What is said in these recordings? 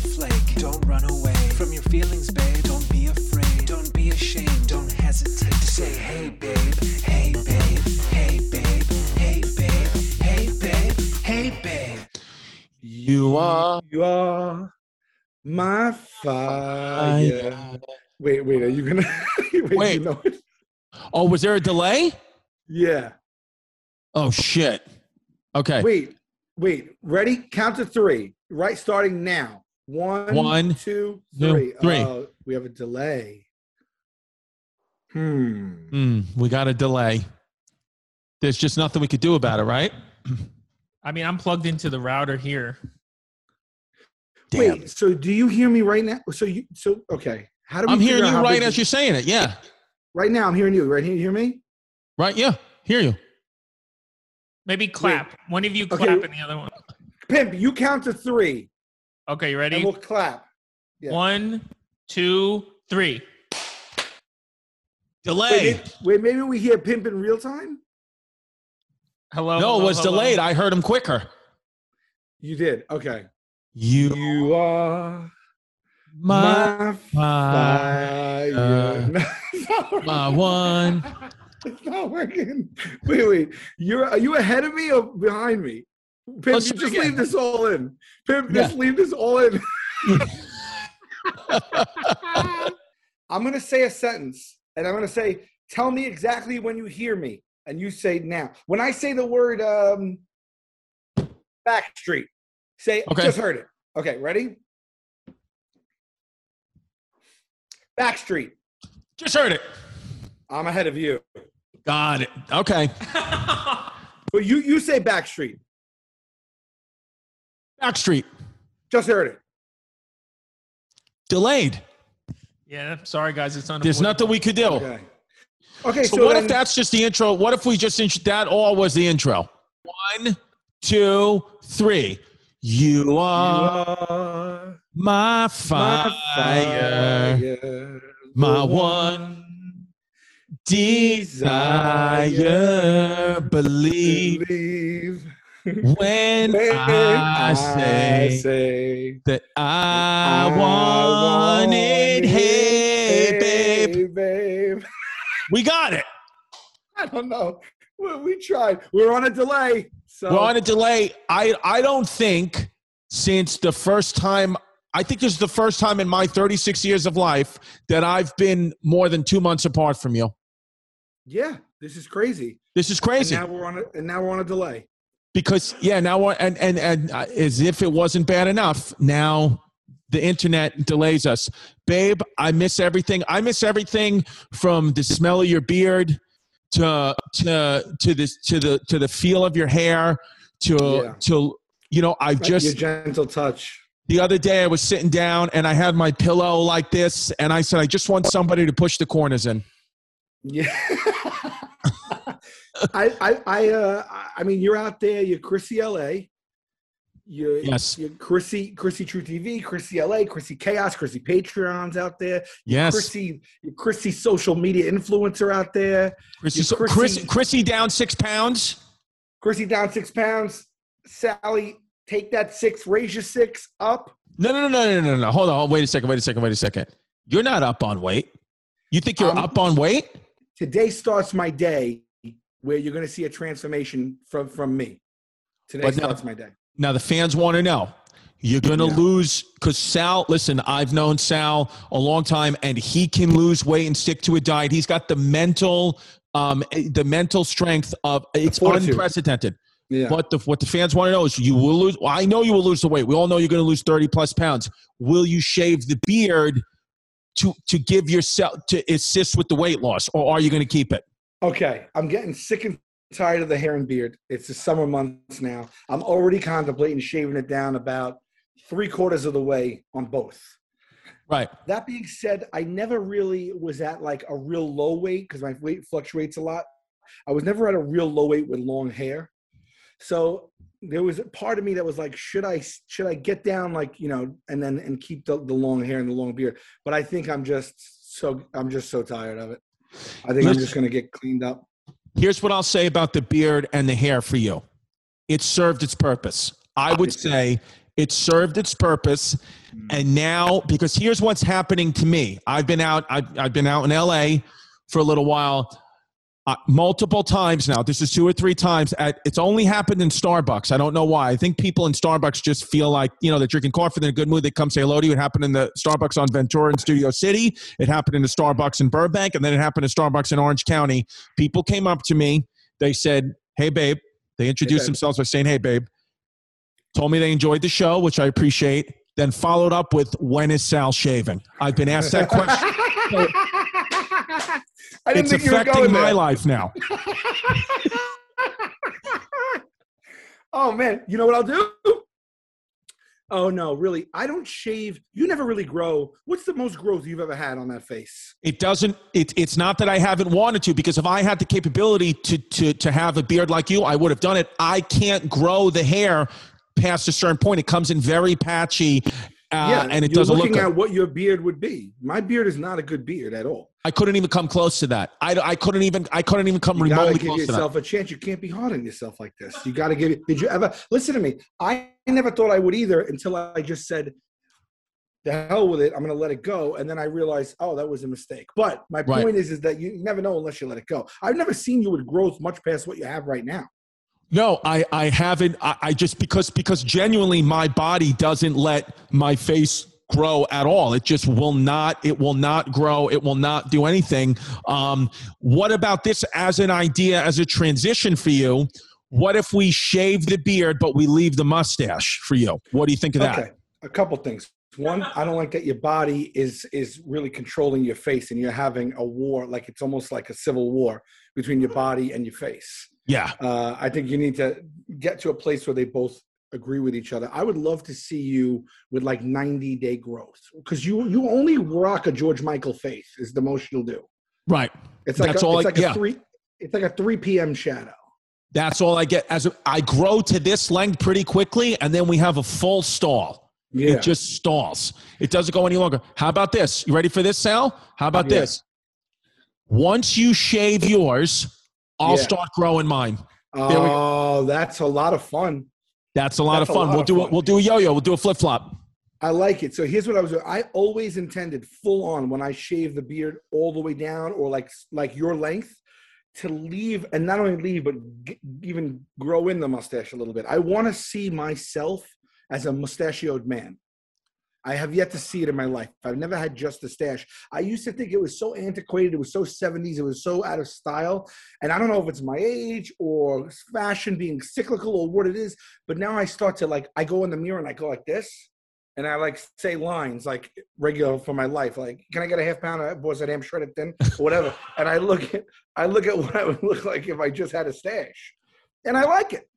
snowflake. Don't run away from your feelings, babe. Don't be afraid. Don't be ashamed. Don't hesitate to say, hey, babe. Hey, babe. Hey, babe. Hey, babe. Hey, babe. Hey, babe. You are. You are my fire. Wait, wait, are you gonna wait? Wait. You know? Oh, was there a delay? Yeah. Oh shit. Okay. Wait, wait. Ready? Count to three. Right, starting now. One, One, two, two, three. three. Uh, we have a delay. Hmm. Mm, we got a delay. There's just nothing we could do about it, right? I mean, I'm plugged into the router here. Damn. Wait. So, do you hear me right now? So you. So okay. How do we? I'm hearing you right as you're saying it. Yeah. Right now, I'm hearing you. Right here, you hear me? Right. Yeah. Hear you. Maybe clap. One of you Okay. and the other one. Pimp, you count to three, Okay, you and ready? we'll clap. Yeah. One, two, three. Delay. Wait, wait, maybe we hear Pimp in real time. Hello. no, it was hello. delayed. I heard him quicker. You did. Okay. You, You are my, my fire. my one. It's not working. Wait, wait. You're are you ahead of me or behind me? Pimp, Let's you just again. leave this all in. Pimp, Yeah. just leave this all in. I'm gonna say a sentence, and I'm gonna say, "Tell me exactly when you hear me," and you say now. When I say the word um, Backstreet, say Okay. just heard it. Okay, ready? Backstreet. Just heard it. I'm ahead of you, Got it. Okay. but you you say Backstreet. Backstreet. Just heard it. Delayed. yeah, sorry guys, it's unavoidable. There's nothing we could do. Okay. Okay. So, So, what then, if that's just the intro? What if we just int- that all was the intro? One, two, three. You you are are my my fire, fire, my the one desire. Believe Believe when when I say say that I want it. Hey, babe, babe. we got it. I don't know. We, we tried. We're on a delay. So We're on a delay. I I don't think since the first time I think this is the first time in my 36 years of life that I've been more than two months apart from you. yeah, this is crazy. This is And crazy now we're on a and now we're on a delay. Because yeah now and and and uh, as if it wasn't bad enough now the internet delays us babe i miss everything i miss everything from the smell of your beard to to to this to the to the feel of your hair to Yeah. to you know i Your just gentle touch. the other day i was sitting down and i had my pillow like this and i said i just want somebody to push the corners in Yeah. I, I, I, uh, I mean, you're out there. You're Chrissy LA. You're, Yes. You're Chrissy, Chrissy truTV, Chrissy LA, Chrissy Chaos, Chrissy Patreons out there. yes Chrissy, you're Chrissy social media influencer out there. chrissy, you're so- Chrissy- Chris, chrissy down six pounds Chrissy down six pounds. Sally, take that six, raise your six up. No, no, no, no, no, no, no. Hold on. Wait a second. Wait a second. Wait a second. You're not up on weight. You think you're Um, up on weight? Today starts my day where you're going to see a transformation from from me. Today But now- starts my day. Now the fans want to know. You're gonna Yeah. lose because Sal. Listen, I've known Sal a long time, and he can lose weight and stick to a diet. He's got the mental, um, the mental strength of it's unprecedented. Yeah. But the, what the fans want to know is you will lose. Well, I know you will lose the weight. We all know you're going to lose 30 plus pounds. Will you shave the beard to to give yourself to assist with the weight loss, or are you going to keep it? Okay, I'm getting sick and tired of the hair and beard. It's the summer months now. I'm already contemplating shaving it down about three quarters of the way on both. Right. That being said, I never really was at like a real low weight because my weight fluctuates a lot. I was never at a real low weight with long hair. So there was a part of me that was like, should I should I get down like you know and then and keep the, the long hair and the long beard? But I think I'm just so I'm just so tired of it. I think I'm just gonna get cleaned up. Here's what I'll say about the beard and the hair for you. It served its purpose. I would say It served its purpose. Mm. And now, because here's what's happening to me. I've been out, I've, I've been out in LA for a little while. Uh, multiple times now. This is two or three times. At, it's only happened in Starbucks. I don't know why. I think people in Starbucks just feel like you know they're drinking coffee, they're in a good mood. They come say hello to you. It happened in the Starbucks on Ventura in Studio City. It happened in the Starbucks in Burbank, and then it happened in Starbucks in Orange County. People came up to me. They said, "Hey, babe." They introduced babe. themselves by saying, "Hey, babe." Told me they enjoyed the show, which I appreciate. Then followed up with, "When is Sal shaving?" I've been asked that question. I didn't it's think you were affecting going my there. life now. oh man, you know what I'll do? Oh no, really? I don't shave. You never really grow. What's the most growth you've ever had on that face? It doesn't. It, it's not that I haven't wanted to, because if I had the capability to to to have a beard like you, I would have done it. I can't grow the hair past a certain point. It comes in very patchy, uh, and it doesn't look looking good. at what your beard would be. My beard is not a good beard at all. I couldn't even come close to that. I, I couldn't even. I couldn't even come You remotely give close to that. yourself a chance. You can't be hard on yourself like this. You gotta give it. Did you ever listen to me? I never thought I would either until I just said, "The hell with it. I'm gonna let it go." And then I realized, oh, that was a mistake. But my Right. point is, is that you never know unless you let it go. I've never seen you with growth much past what you have right now. No, I, I haven't. I, I just because because genuinely my body doesn't let my face grow at all. It just will not. It will not grow. It will not do anything. Um, what about this as an idea as a transition for you? What if we shave the beard but we leave the mustache for you? What do you think of that? Okay, a couple things. One, I don't like that your body is is really controlling your face, and you're having a war, like it's almost like a civil war between your body and your face. Yeah, Uh, I think you need to get to a place where they both agree with each other. I would love to see you with like 90 day growth because you you only rock a George Michael face is the most you'll do. right. It's like That's a, all it's I- like yeah. a three it's like a 3 p.m. shadow. That's all I get. As a, I grow to this length pretty quickly, and then we have a full stall. Yeah. It just stalls. It doesn't go any longer. How about this? You ready for this, Sal? How about Yeah. this? Once you shave yours, I'll Yeah. start growing mine. oh, that's a lot of fun. That's a lot That's of fun. lot we'll of do fun. it. We'll do a yo-yo. We'll do a flip-flop. I like it. So here's what I was doing. I always intended full on when I shave the beard all the way down or like like your length to leave and not only leave but g- even grow in the mustache a little bit. I want to see myself as a mustachioed man. I have yet to see it in my life. I've never had just a stash. I used to think it was so antiquated, it was so 70s, it was so out of style. And I don't know if it's my age or fashion being cyclical or what it is, but now I start to like, I go in the mirror and I go like this. And I like say lines like regular for my life, like, can I get a half pound of was that am shredded thin? Or whatever. and I look at I look at what I would look like if I just had a stash. And I like it.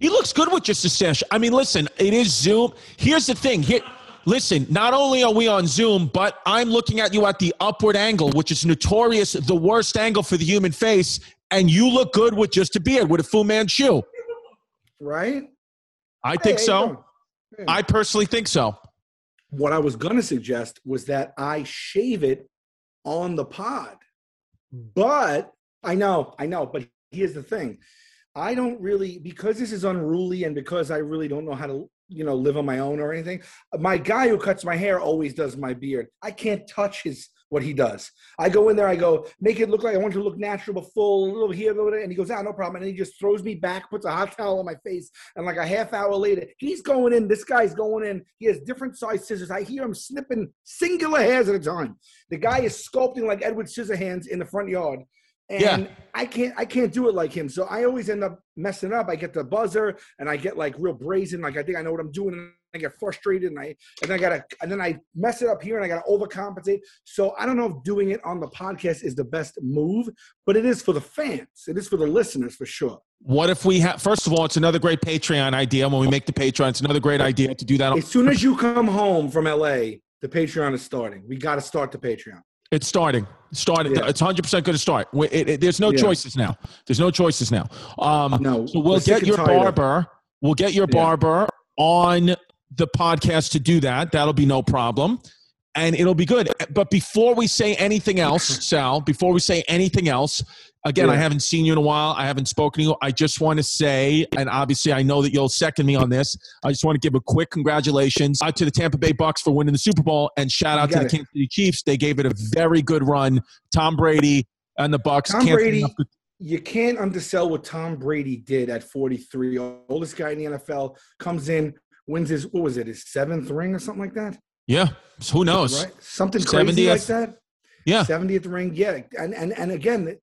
He looks good with just a stash. I mean, listen, it is Zoom. Here's the thing. Here, listen. Not only are we on Zoom, but I'm looking at you at the upward angle, which is notorious the worst angle for the human face. And you look good with just a beard, with a Fu Manchu. Right? I think Hey, so. Hey. I personally think so. what I was going to suggest was that I shave it on the pod. But I know, I know, but here's the thing. I don't really because this is unruly and because I really don't know how to, you know, live on my own or anything. My guy who cuts my hair always does my beard. I can't touch his what he does. I go in there, I go, make it look like I want to look natural, but full, a little here, a little there. And he goes, ah, no problem. And he just throws me back, puts a hot towel on my face. And like a half hour later, he's going in. This guy's going in. He has different size scissors. I hear him snipping singular hairs at a time. The guy is sculpting like Edward Scissorhands in the front yard. And Yeah. I can't I can't do it like him. So I always end up messing up. I get the buzzer and I get like real brazen, like I think I know what I'm doing, and I get frustrated and I and then I gotta and then I mess it up here and I gotta overcompensate. So I don't know if doing it on the podcast is the best move, but it is for the fans. It is for the listeners for sure. What if we have? First of all, it's another great Patreon idea. When we make the Patreon, it's another great idea to do that. As soon as you come home from LA, the Patreon is starting. We gotta start the Patreon. It's starting. Starting. Yeah. It's hundred percent going to start. It- it- there's no Yeah. choices now. There's no choices now. Um, No, so we'll get your barber. We'll get your Yeah. barber on the podcast to do that. That'll be no problem, and it'll be good. But before we say anything else, Sal, before we say anything else, Again, I haven't seen you in a while. I haven't spoken to you. I just want to say, and obviously I know that you'll second me on this. I just want to give a quick congratulations uh, to the Tampa Bay Bucks for winning the Super Bowl, and shout out to the it. Kansas City Chiefs. They gave it a very good run. Tom Brady and the Bucks. Tom can't Brady- You can't undersell what Tom Brady did at 43. Oldest guy in the NFL comes in, wins his what was it, his seventh ring or something like that? Yeah, who knows? Right? Something crazy 70th. like that. Yeah, 70th ring. Yeah. And and and again,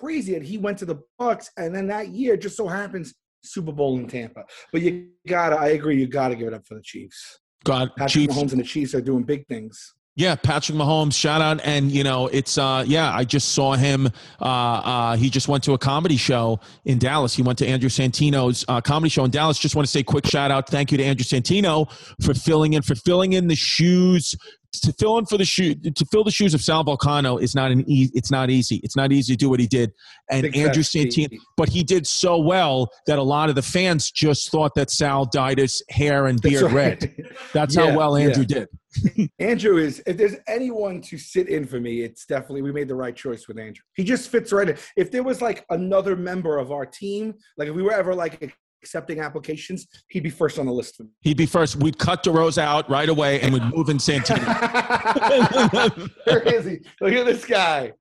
crazy that he went to the Bucks and then that year just so happens Super Bowl in Tampa. But you gotta, I agree, you gotta give it up for the Chiefs. God, Patrick Chiefs. Mahomes and the Chiefs are doing big things. Yeah, Patrick Mahomes, shout out. And, you know, it's, uh, yeah, I just saw him. Uh, uh, he just went to a comedy show in Dallas. He went to Andrew Santino's uh, comedy show in Dallas. Just want to say quick shout out. Thank you to Andrew Santino for filling in, for filling in the shoes. To fill in for the shoe, to fill the shoes of Sal Vulcano is not an easy. It's not easy. It's not easy to do what he did. And Andrew. Santino, but he did so well that a lot of the fans just thought that Sal dyed his hair and That's beard right. red. That's Yeah, how well yeah. Andrew did. Andrew is if there's anyone to sit in for me, it's definitely we made the right choice with Andrew. He just fits right in. If there was like another member of our team, like if we were ever like accepting applications, he'd be first on the list. He'd be first. We'd cut DeRose out right away and we'd move in Santino. Where is he? Look at this guy.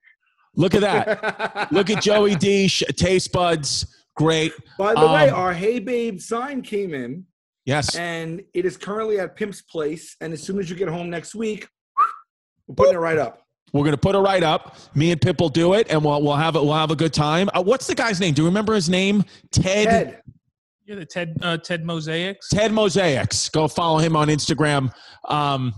Look at that. Look at Joey D. Taste buds. Great. By the way, Um, our Hey Babe sign came in Yes. and it is currently at Pimp's place. And as soon as you get home next week, we're putting it right up. We're gonna put it right up. Me and Pip will do it, and we'll we'll have it. We'll have a good time. Uh, what's the guy's name? Do you remember his name? Ted. Ted. You're the Ted uh, Ted Mosaics. Ted Mosaics. Go follow him on Instagram. Um,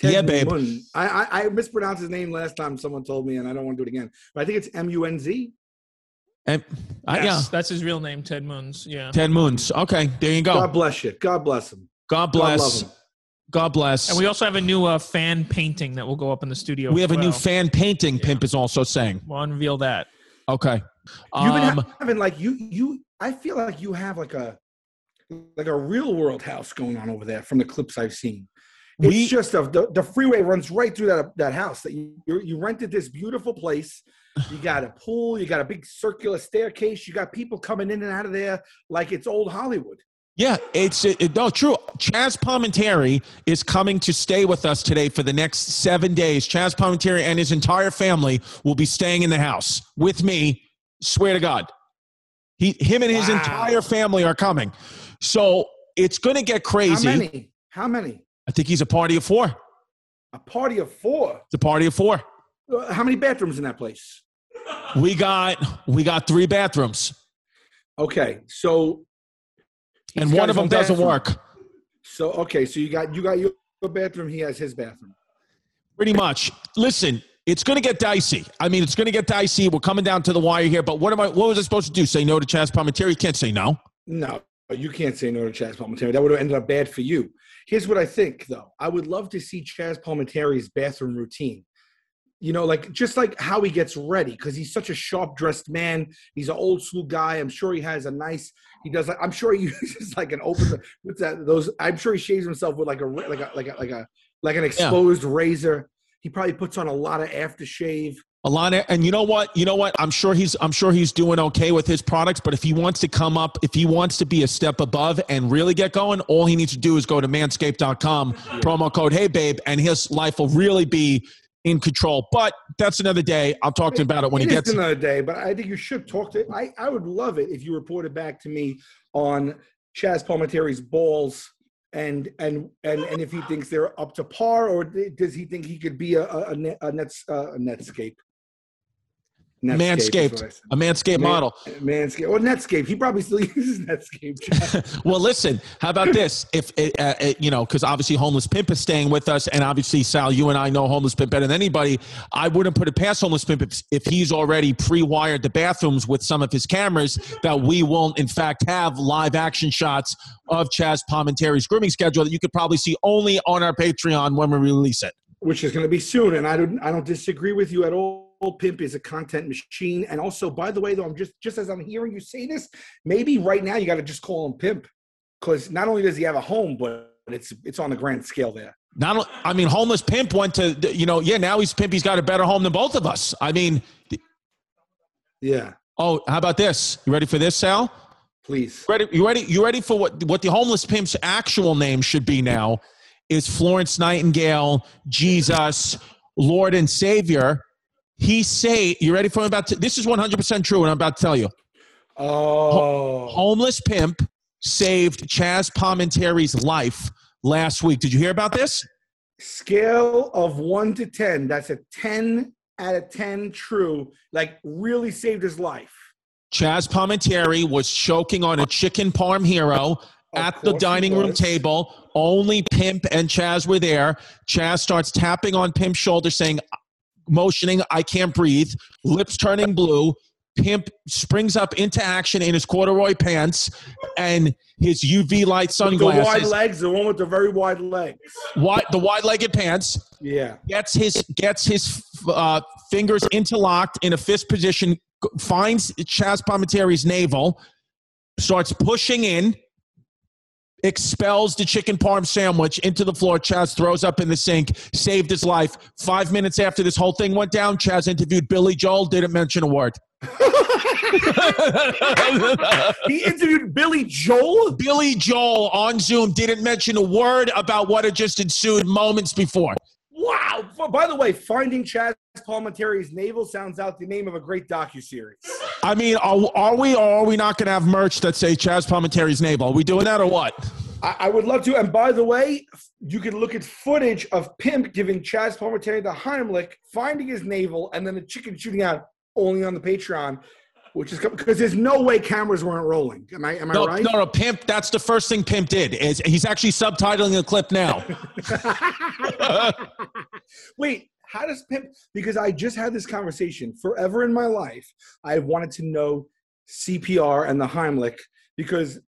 Ted yeah, babe. Mun. I, I I mispronounced his name last time. Someone told me, and I don't want to do it again. But I think it's M U N Z. And uh, yeah, that's his real name, Ted Moons. Yeah. Ted Moons. Okay, there you go. God bless you. God bless him. God God bless. him. God bless. And we also have a new uh, fan painting that will go up in the studio. We as have a new fan painting. Pimp is also saying. We'll unveil that. Okay. You've been Um, having like you you. I feel like you have like a like a real world house going on over there from the clips I've seen. It's we just a, the the freeway runs right through that that house that you you rented this beautiful place. You got a pool. You got a big circular staircase. You got people coming in and out of there like it's old Hollywood. Yeah, it's it, it- no true. Chaz Palminteri is coming to stay with us today for the next seven days. Chaz Palminteri and his entire family will be staying in the house with me. Swear to God, he, him, and his Wow. entire family are coming. So it's going to get How crazy. many? How many? I think he's a party of four. A party of four. It's a party of four. Uh, How many bathrooms in that place? We got we got three bathrooms, Okay, so he's got one of them doesn't bathroom. work. So okay, so you got you got your bathroom. He has his bathroom. Pretty much. Listen, it's going to get dicey. I mean, it's going to get dicey. We're coming down to the wire here. But what am I? What was I supposed to do? Say no to Chaz Palminteri? You can't say no. No, you can't say no to Chaz Palminteri. That would have ended up bad for you. Here's what I think, though. I would love to see Chaz Palminteri's bathroom routine. You know, like just like how he gets ready, because he's such a sharp dressed man. He's an old school guy. I'm sure he has a nice. He does. Like, I'm sure he uses like an open. What's that? Those. I'm sure he shaves himself with like a like a like a like a like an exposed razor. He probably puts on a lot of aftershave. Alana, and you know what? You know what? I'm sure he's I'm sure he's doing okay with his products, but if he wants to come up, if he wants to be a step above and really get going, all he needs to do is go to manscaped.com, promo code hey babe, and his life will really be in control. But that's another day. I'll talk to him about it when It he gets another day, but I think you should talk to. I I would love it if you reported back to me on Chaz Palminteri's balls and and and and if he thinks they're up to par or does he think he could be a a, a, nets uh, a Netscape. Netscape Manscaped, what I said. a Manscaped Man- model. Manscaped or Netscape. He probably still uses Netscape. Well, listen. How about this? If uh, uh, you know, because obviously homeless pimp is staying with us, and obviously Sal, you and I know homeless pimp better than anybody. I wouldn't put it past homeless pimp if, if he's already pre-wired the bathrooms with some of his cameras that we will, in fact, have live action shots of Chaz Palminteri's grooming schedule that you could probably see only on our Patreon when we release it. which is going to be soon. And I don't, I don't disagree with you at all. Pimp is a content machine. And also, by the way, though, I'm just, just as I'm hearing you say this, maybe right now you got to just call him Pimp, because not only does he have a home, but it's, it's on the grand scale there. Not, I mean, homeless pimp went to, you know, yeah. Now he's pimp. He's got a better home than both of us. I mean, Yeah, Oh, how about this? You ready for this, Sal? please. Ready? You ready? You ready for what what the homeless pimp's actual name should be now? Is Florence Nightingale, Jesus, Lord and Savior? He say, you ready for what I'm about to? This is 100 percent true, and I'm about to tell you. Oh, Homeless pimp saved Chaz Palminteri's life last week. Did you hear about this? scale of one to ten. That's a ten out of ten. True. Like really saved his life. Chaz Palminteri was choking on a chicken parm hero at the dining room table. Only Pimp and Chaz were there. Chaz starts tapping on Pimp's shoulder, saying, motioning, I can't breathe, lips turning blue. Pimp springs up into action in his corduroy pants and his UV light sunglasses. The wide legs, the one with the very wide legs. wide, the wide-legged pants. Yeah. Gets his gets his uh, fingers interlocked in a fist position, finds Chaz Palminteri's navel, starts pushing in, expels the chicken parm sandwich into the floor. Chaz throws up in the sink, saved his life. Five minutes after this whole thing went down, Chaz interviewed Billy Joel, didn't mention a word. He interviewed Billy Joel. Billy Joel on Zoom didn't mention a word about what had just ensued moments before. Wow. By the way, Finding Chaz Palminteri's Navel sounds out the name of a great docuseries. I mean, are, are we or are we not going to have merch that say Chaz Palminteri's navel? Are we doing that or what? I, I would love to. And by the way, you can look at footage of Pimp giving Chaz Palminteri the Heimlich, finding his navel, and then the chicken shooting out only on the Patreon, which is because there's no way cameras weren't rolling. Am I am I right? no, no, Pimp. That's the first thing Pimp did. Is he's actually subtitling the clip now. Wait, how does Pimp? Because I just had this conversation. Forever in my life, I wanted to know CPR and the Heimlich because,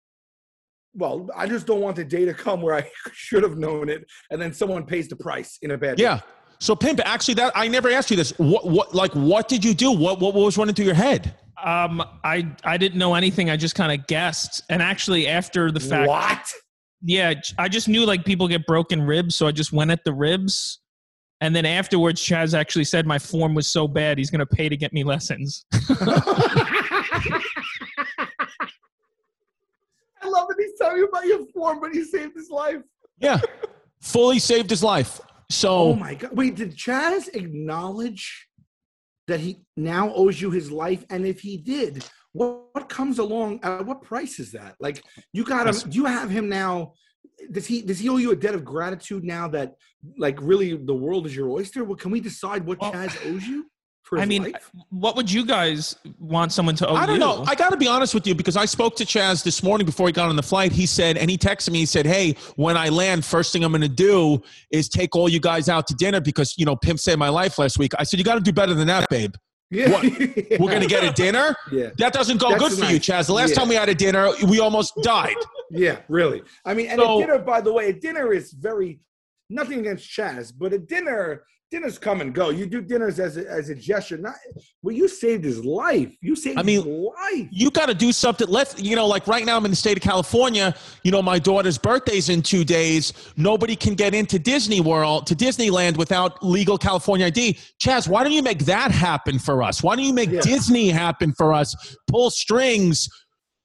well, I just don't want the day to come where I should have known it, and then someone pays the price in a bad. way. yeah. So Pimp, actually, that I never asked you this. What, what, like, what did you do? What, what was running through your head? Um, I I didn't know anything. I just kind of guessed. And actually, after the fact, What? yeah, I just knew like people get broken ribs, so I just went at the ribs. And then afterwards, Chaz actually said my form was so bad, he's gonna pay to get me lessons. I love that he's telling you about your form, but he saved his life. Yeah, fully saved his life. So, Oh So my god! Wait, did Chaz acknowledge that he now owes you his life? And if he did, what, what comes along? At what price is that? Like you got him? Do you have him now? Does he does he owe you a debt of gratitude now that like really the world is your oyster? Well, can we decide what Well, Chaz owes you I mean, life? what would you guys want someone to owe I don't you? know. I got to be honest with you because I spoke to Chaz this morning before he got on the flight. He said, and he texted me. He said, "Hey, when I land, first thing I'm going to do is take all you guys out to dinner because you know Pimp saved my life last week." I said, "You got to do better than that, babe. Yeah, what? We're going to get a dinner." Yeah, That doesn't go That's good for you, nice. Chaz. The last Yeah. time we had a dinner, we almost died. yeah, really. I mean, and So- a dinner, by the way, a dinner is very nothing against Chaz, but a dinner, dinners come and go. You do dinners as a, as a gesture. Not well, you saved his life. You saved I mean, his life. You got to do something. Let's, you know, like right now I'm in the state of California. You know, my daughter's birthday's in two days. Nobody can get into Disney World, to Disneyland without legal California ID. Chaz, why don't you make that happen for us? Why don't you make Yeah. Disney happen for us? Pull strings.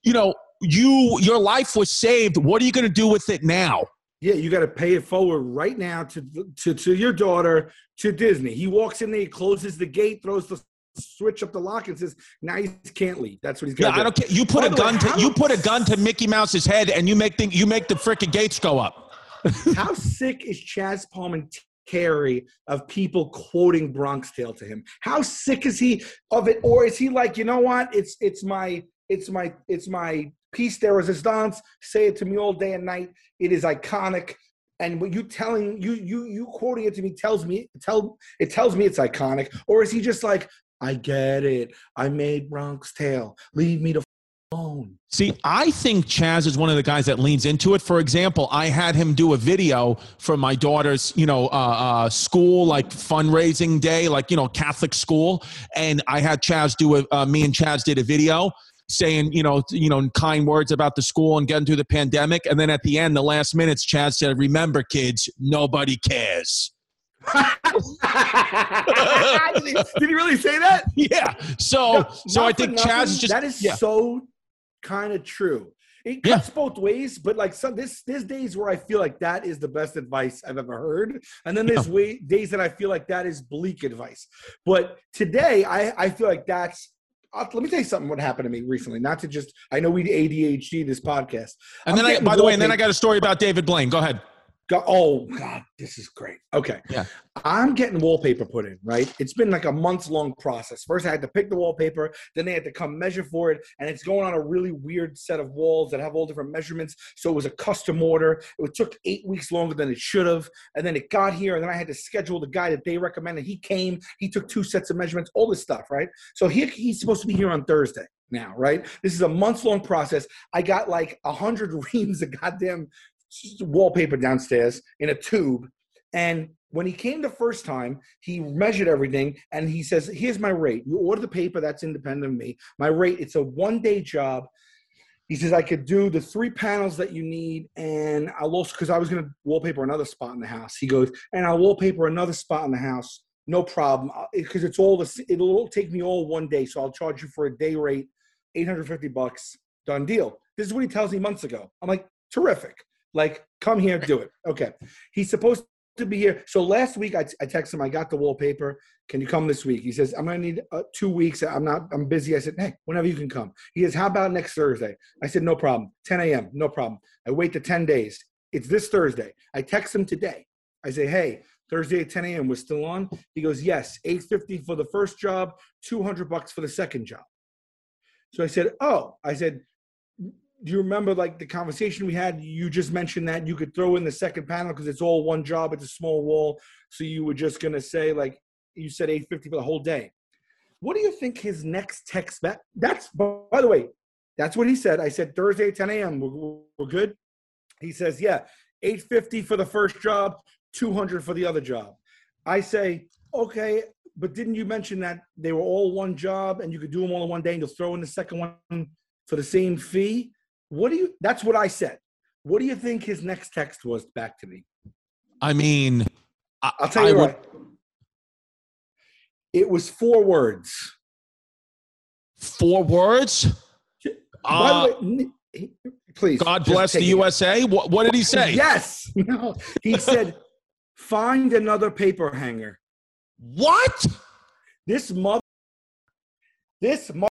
You know, you your life was saved. What are you going to do with it now? Yeah, you got to pay it forward right now to, to to your daughter to Disney. He walks in there, he closes the gate, throws the switch up the lock, and says, "Now he can't leave." That's what he's Yeah, got. I don't care. You put By a the way, gun to you put a gun to Mickey Mouse's head, and you make the you make the freaking gates go up. How sick is Chaz Palminteri of people quoting Bronx Tale to him? How sick is he of it, or is he like, you know what? It's it's my it's my it's my piece de resistance. Say it to me all day and night. It is iconic. And what you telling you you you quoting it to me tells me tell it tells me it's iconic, or is he just like, I get it. I made Bronx Tale. Leave me f- alone. See, I think Chaz is one of the guys that leans into it. For example, I had him do a video for my daughter's, you know, uh, uh, school like fundraising day, like you know, Catholic school, and I had Chaz do a. Uh, me and Chaz did a video saying, you know, you know, kind words about the school and getting through the pandemic, and then at the end, the last minutes, Chaz said, "Remember, kids, nobody cares." did, he, really say that? yeah. So, No, so I think nothing, Chaz is just that is yeah. so kind of true. It Yeah. cuts both ways, but like some this there's days where I feel like that is the best advice I've ever heard, and then there's way, days that I feel like that is bleak advice. But today, I I feel like that's. Uh, let me tell you something. What happened to me recently? Not to just I know we ADHD this podcast, And I'm then I, by the way, and then I got a story about David Blaine. Go ahead. Go, oh God, this is great. Okay. Yeah. I'm getting wallpaper put in, right? It's been like a months long process. First, I had to pick the wallpaper, then they had to come measure for it, and it's going on a really weird set of walls that have all different measurements. So it was a custom order. It took eight weeks longer than it should have, and then it got here, and then I had to schedule the guy that they recommended. He came, he took two sets of measurements, all this stuff, right? So he, he's supposed to be here on Thursday now, right? This is a months long process. I got like a hundred reams of goddamn wallpaper downstairs in a tube. And when he came the first time, he measured everything and he says, Here's my rate. You order the paper, that's independent of me. My rate, it's a one day job. He says, I could do the three panels that you need, and I'll also, because I was going to wallpaper another spot in the house. He goes, and I'll wallpaper another spot in the house. No problem. Because it's all the, it'll take me all one day. So I'll charge you for a day rate, 850 bucks. Done deal. This is what he tells me months ago. I'm like, terrific. Like, come here, do it. Okay. He's supposed to be here. So last week I, I texted him, I got the wallpaper. Can you come this week? He says, I'm going to need uh, two weeks. I'm not, I'm busy. I said, hey, whenever you can come. He says, how about next Thursday? I said, no problem. 10 a.m., no problem. I wait the 10 days. It's this Thursday. I text him today. I say, hey, Thursday at 10 a.m. was still on. He goes, yes, 850 for the first job, 200 bucks for the second job. So I said, oh, I said, do you remember like the conversation we had? You just mentioned that you could throw in the second panel because it's all one job. It's a small wall. So you were just gonna say like you said 850 for the whole day. What do you think his next text back? That's by the way, that's what he said. I said Thursday 10 a.m. We're, we're good. He says, yeah, 850 for the first job, 200 for the other job. I say, okay, but didn't you mention that they were all one job and you could do them all in one day and you'll throw in the second one for the same fee? What do you? That's what I said. What do you think his next text was back to me? I mean, I, I'll tell you I would- what. It was four words. Four words. By Uh, the way, please. God bless the. USA. What, what did he say? Yes. No. He said, "Find another paper hanger." What? This mother. This mother.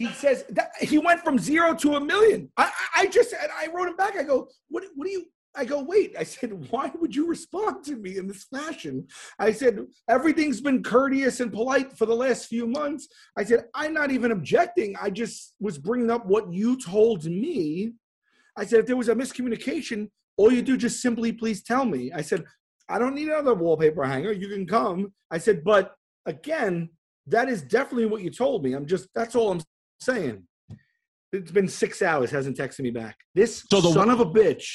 He says that he went from zero to a million. I, I just I wrote him back. I go, what? What do you? I go, wait. I said, why would you respond to me in this fashion? I said, everything's been courteous and polite for the last few months. I said, I'm not even objecting. I just was bringing up what you told me. I said, if there was a miscommunication, all you do just simply please tell me. I said, I don't need another wallpaper hanger. You can come. I said, but again, that is definitely what you told me. I'm just, that's all I'm saying. It's been six hours, hasn't texted me back. This So the- son of a bitch.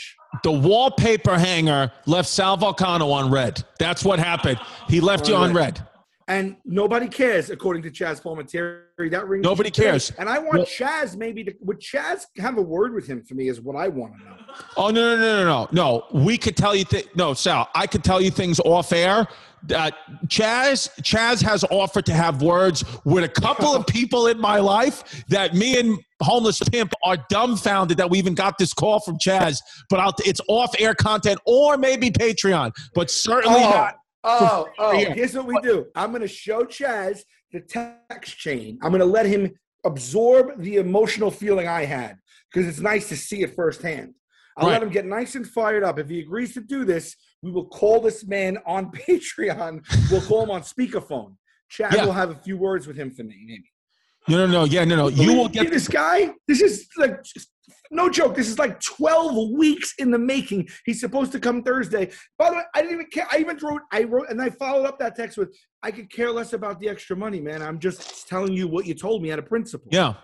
The wallpaper hanger left Sal Vulcano on red. That's what happened. He left you on red. And nobody cares, according to Chaz Palminteri. That rings. Nobody cares. And I want Well- Chaz maybe to would Chaz have a word with him for me is what I want to know. Oh no no no no no no! We could tell you th- no Sal. I could tell you things off air. Uh, Chaz Chaz has offered to have words with a couple of people in my life that me and homeless pimp are dumbfounded that we even got this call from Chaz. But I'll, it's off air content or maybe Patreon, but certainly Oh, not. Oh, oh, Yeah. here's what we do. I'm going to show Chaz the text chain. I'm going to let him absorb the emotional feeling I had because it's nice to see it firsthand. I'll let him get nice and fired up. If he agrees to do this, we will call this man on Patreon. We'll call him on speakerphone. Chad Yeah. will have a few words with him for me, maybe. No no no yeah no no. You will get this guy. This is like no joke. This is like 12 weeks in the making. He's supposed to come Thursday. By the way, I didn't even care. I even wrote, I wrote, and I followed up that text with, I could care less about the extra money, man. I'm just telling you what you told me out of principle. yeah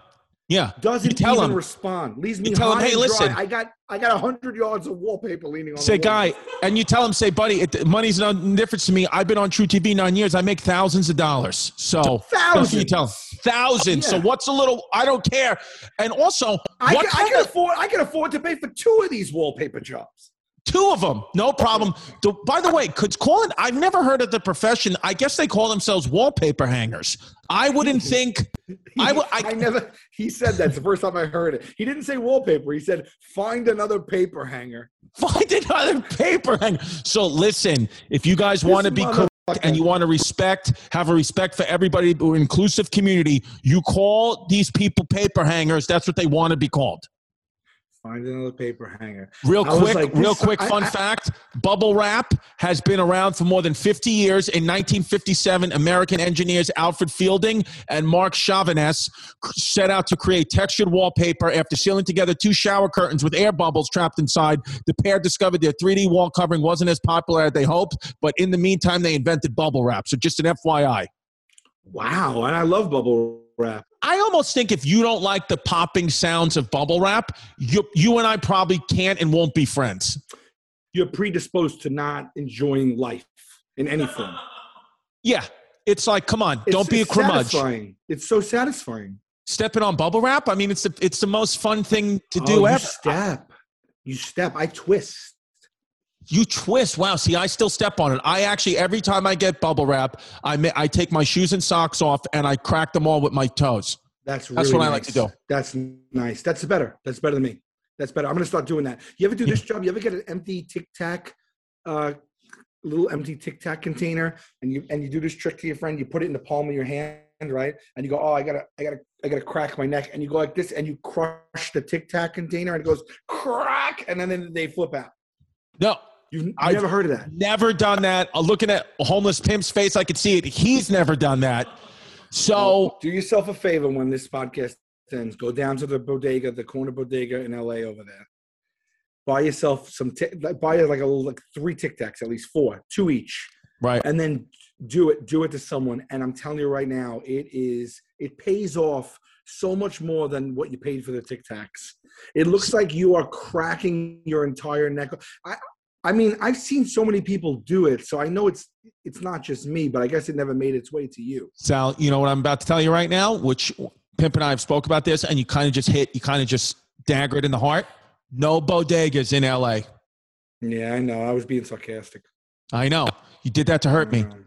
yeah. Doesn't You tell even him. respond. Leaves me You tell him, hey, listen. I got I got hundred yards of wallpaper leaning on Say, guy, and you tell him, say, buddy, it, money's no difference to me. I've been on truTV nine years. I make thousands of dollars. So what you tell him. Thousands. So Yeah. what's a little? I don't care. And also, I what can, I can of afford I can afford to pay for two of these wallpaper jobs. Two of them, no problem. By the way, could call it. I've never heard of the profession. I guess they call themselves wallpaper hangers. I wouldn't think. I would. I I, never. He said that's the first time I heard it. He didn't say wallpaper. He said find another paper hanger. find another paper hanger. So listen, if you guys want to be correct and you want to respect, have a respect for everybody, inclusive community, you call these people paper hangers. That's what they want to be called. Find another paper hanger. Real I quick, like, real quick fun I- fact bubble wrap has been around for more than 50 years. In 1957, American engineers Alfred Fielding and Marc Chavannes set out to create textured wallpaper after sealing together two shower curtains with air bubbles trapped inside. The pair discovered their 3D wall covering wasn't as popular as they hoped, but in the meantime, they invented bubble wrap. So just an FYI. Wow, and I love bubble wrap. I almost think if you don't like the popping sounds of bubble wrap, you, you and I probably can't and won't be friends. You're predisposed to not enjoying life in any form. Yeah. It's like, come on, It's- don't be a it's curmudge. Satisfying. It's so satisfying. Stepping on bubble wrap. I mean, it's the it's the most fun thing to Oh, do you ever. step. You step. I twist. You twist. Wow. See, I still step on it. I actually every time I get bubble wrap, I ma- I take my shoes and socks off and I crack them all with my toes. That's really That's what I like to nice. do. That's nice. That's better. That's better than me. That's better. I'm gonna start doing that. You ever do this job? You ever get an empty Tic Tac, uh, little empty Tic Tac container, and you and you do this trick to your friend? You put it in the palm of your hand, right? And you go, oh, I gotta, I gotta, I gotta crack my neck, and you go like this, and you crush the Tic Tac container, and it goes crack, and then they flip out. No, You've, I've- never heard of that? never done that. Uh, looking at a homeless pimp's face, I could see it. He's never done that. So Well, do yourself a favor when this podcast ends. Go down to the bodega, the corner bodega in LA over there. Buy yourself some. Like, buy like a little, like three Tic Tacs, at least four, two each, right. and then do it. Do it to someone. And I'm telling you right now, it is. It pays off so much more than what you paid for the Tic Tacs. It looks like you are cracking your entire neck. I. I mean, I've seen so many people do it, so I know it's it's not just me, but I guess it never made its way to you. Sal, you know what I'm about to tell you right now, which Pimp and I have spoke about this, and you kind of just hit, you kind of just dagger it in the heart. No bodegas in LA. Yeah, I know. I was being sarcastic. I know. You did that to hurt me. Um,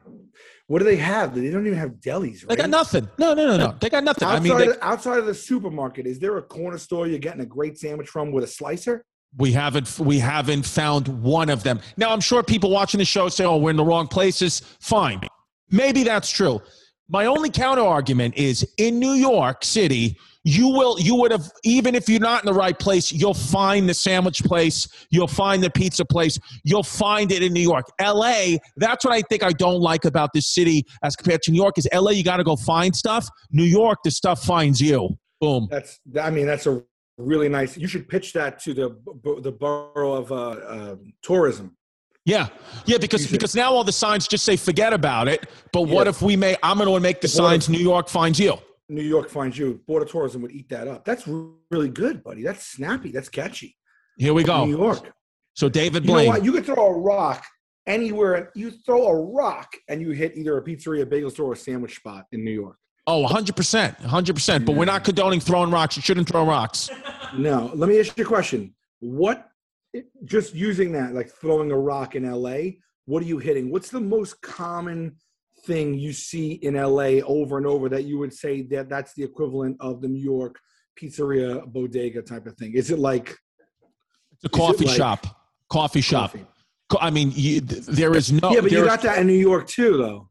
What do they have? They don't even have delis, right? They got nothing. No, no, no, no. They got nothing. I mean, they, outside of the supermarket, is there a corner store you're getting a great sandwich from with a slicer? We haven't we haven't found one of them. Now, I'm sure people watching the show say, "Oh, we're in the wrong places." Fine, maybe that's true. My only counter argument is in New York City, you will you would have even if you're not in the right place, you'll find the sandwich place, you'll find the pizza place, you'll find it in New York. LA, that's what I think I don't like about this city as compared to New York is LA you got to go find stuff. New York the stuff finds you. Boom. That's. I mean, that's a really nice. You should pitch that to the the borough of uh, uh, tourism. Yeah, yeah, because because now all the signs just say forget about it. But what Yeah. if we may? I'm going to make the The signs. New York finds you. New York finds you. Board of Tourism would eat that up. That's really good, buddy. That's snappy. That's catchy. Here we go. New. York. So David You know Blaine. You could throw a rock anywhere. You throw a rock and you hit either a pizzeria, bagel store, or a sandwich spot in New York. Oh, 100 percent, 100 percent. But we're not condoning throwing rocks. You shouldn't throw rocks. No, let me ask you a question. What, just using that, like throwing a rock in LA, what are you hitting? What's the most common thing you see in LA over and over that you would say that that's the equivalent of the New York pizzeria bodega type of thing? Is it like It's a coffee like shop. Coffee shop. coffee? I mean, you, there is no. yeah, but you got that in New York too, though.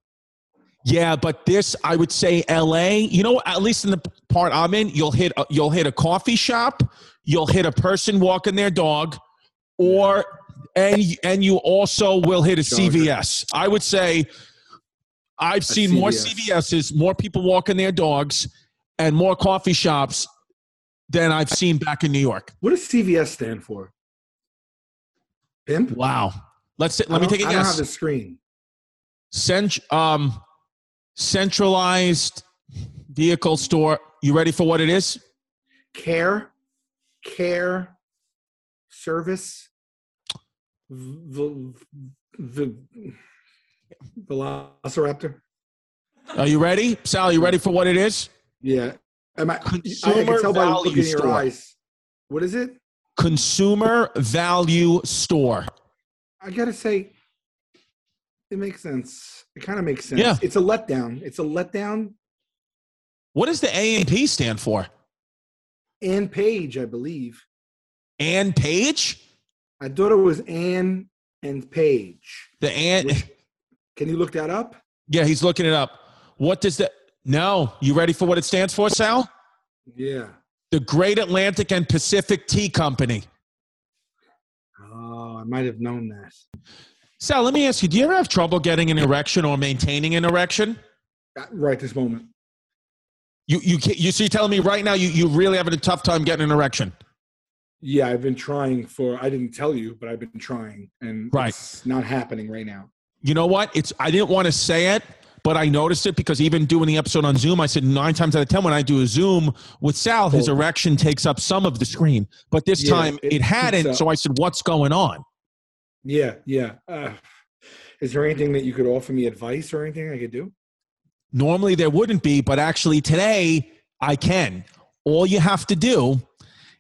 Yeah, but this I would say L.A. You know, at least in the part I'm in, you'll hit a, you'll hit a coffee shop, you'll hit a person walking their dog, or and and you also will hit a Charger. CVS. I would say I've seen more CVSs, more people walking their dogs, and more coffee shops than I've seen back in New York. What does CVS stand for? Pimp. Wow. Let's let me take a I don't have the screen. Cent- um, centralized vehicle store. You ready for what it is? Care, care, service, the the Velociraptor. Are you ready, Sal? You ready for what it is? Yeah, Am I, I, I Consumer can tell by value looking in your store. eyes. What is it? Consumer value store. I gotta say, it makes sense. It kind of makes sense. Yeah. It's a letdown. It's a letdown. What does the A and P stand for? Ann Page, I believe. Ann Page? I thought it was Ann and Page. The Ann. Which- Can you look that up? Yeah, he's looking it up. What does the? No, you ready for what it stands for, Sal? Yeah. The Great Atlantic and Pacific Tea Company. Oh, I might have known that. Sal, let me ask you: Do you ever have trouble getting an erection or maintaining an erection? Right this moment. You you you so you're telling me right now you you really having a tough time getting an erection? Yeah, I've been trying for. I didn't tell you, but I've been trying, and Right. it's not happening right now. You know what? It's I didn't want to say it, but I noticed it because even doing the episode on Zoom, I said nine times out of ten when I do a Zoom with Sal, his Oh. erection takes up some of the screen. But this Yeah, time it it, hadn't, so I said, "What's going on?" Yeah, yeah. Uh, is there anything that you could offer me advice or anything I could do? Normally there wouldn't be, but actually today I can. All you have to do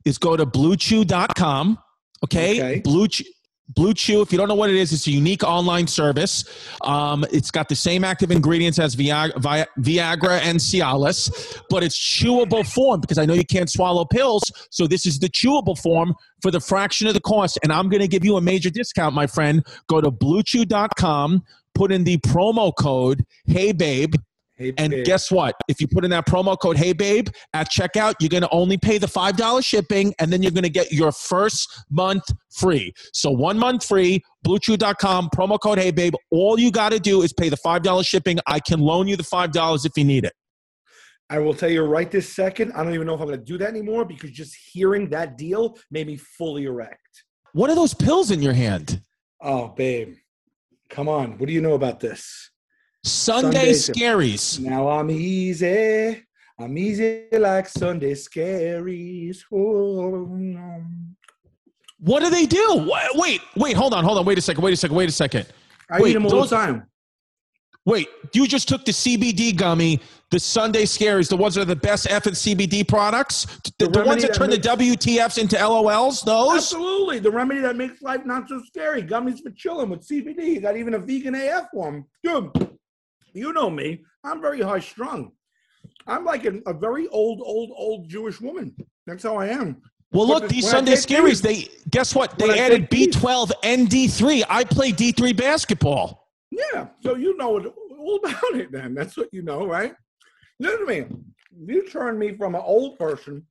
is go to bluechew.com. Okay. Okay. Blue Chew. Blue Chew, if you don't know what it is, it's a unique online service. Um, it's got the same active ingredients as Viagra, Vi- Viagra and Cialis, but it's chewable form because I know you can't swallow pills. So this is the chewable form for the fraction of the cost. And I'm going to give you a major discount, my friend. Go to bluechew.com, put in the promo code, hey babe, Hey, and babe. guess what? If you put in that promo code Hey Babe at checkout, you're going to only pay the $5 shipping and then you're going to get your first month free. So one month free, bluechew.com, promo code Hey Babe. All you got to do is pay the $5 shipping. I can loan you the $5 if you need it. I will tell you right this second. I don't even know if I'm going to do that anymore because just hearing that deal made me fully erect. What are those pills in your hand? Oh, babe, come on. What do you know about this? Sunday Sunday- Scaries. Now I'm easy. I'm easy like Sunday scaries. Oh. What do they do? Wait, wait, hold on, hold on. Wait a second, wait a second, wait a second. I Wait, eat them all those- the time. Wait, you just took the CBD gummy, the Sunday Scaries, the ones that are the best F and CBD products, the, The the ones that that turn the WTFs into LOLs. Those. Absolutely. The remedy that makes life not so scary. Gummies for chilling with CBD. You got even a vegan AF one. Dude, you know me. I'm very high strung. I'm like a, a very old, old, old Jewish woman. That's how I am. Well, look, these Sunday Scaries. They guess what? They added B12 and D3. I play D3 basketball. Yeah. So you know all about it then. That's what you know, right? Listen to me. You turned me from an old person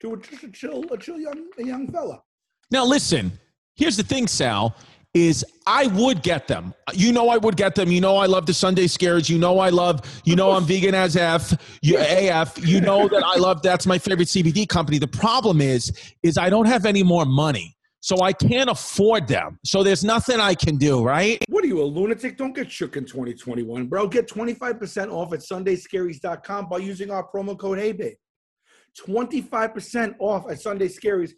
to a, just a chill, a chill young, a young fella. Now, listen. Here's the thing, Sal. Is I would get them. You know I would get them. You know I love the Sunday Scares. You know I love. You know I'm vegan as F. You AF. You know that I love. That's my favorite CBD company. The problem is, is I don't have any more money, so I can't afford them. So there's nothing I can do. Right? What are you, a lunatic? Don't get shook in 2021, bro. Get 25% off at sundayscaries.com by using our promo code HeyBabe. 25% off at Sunday Scaries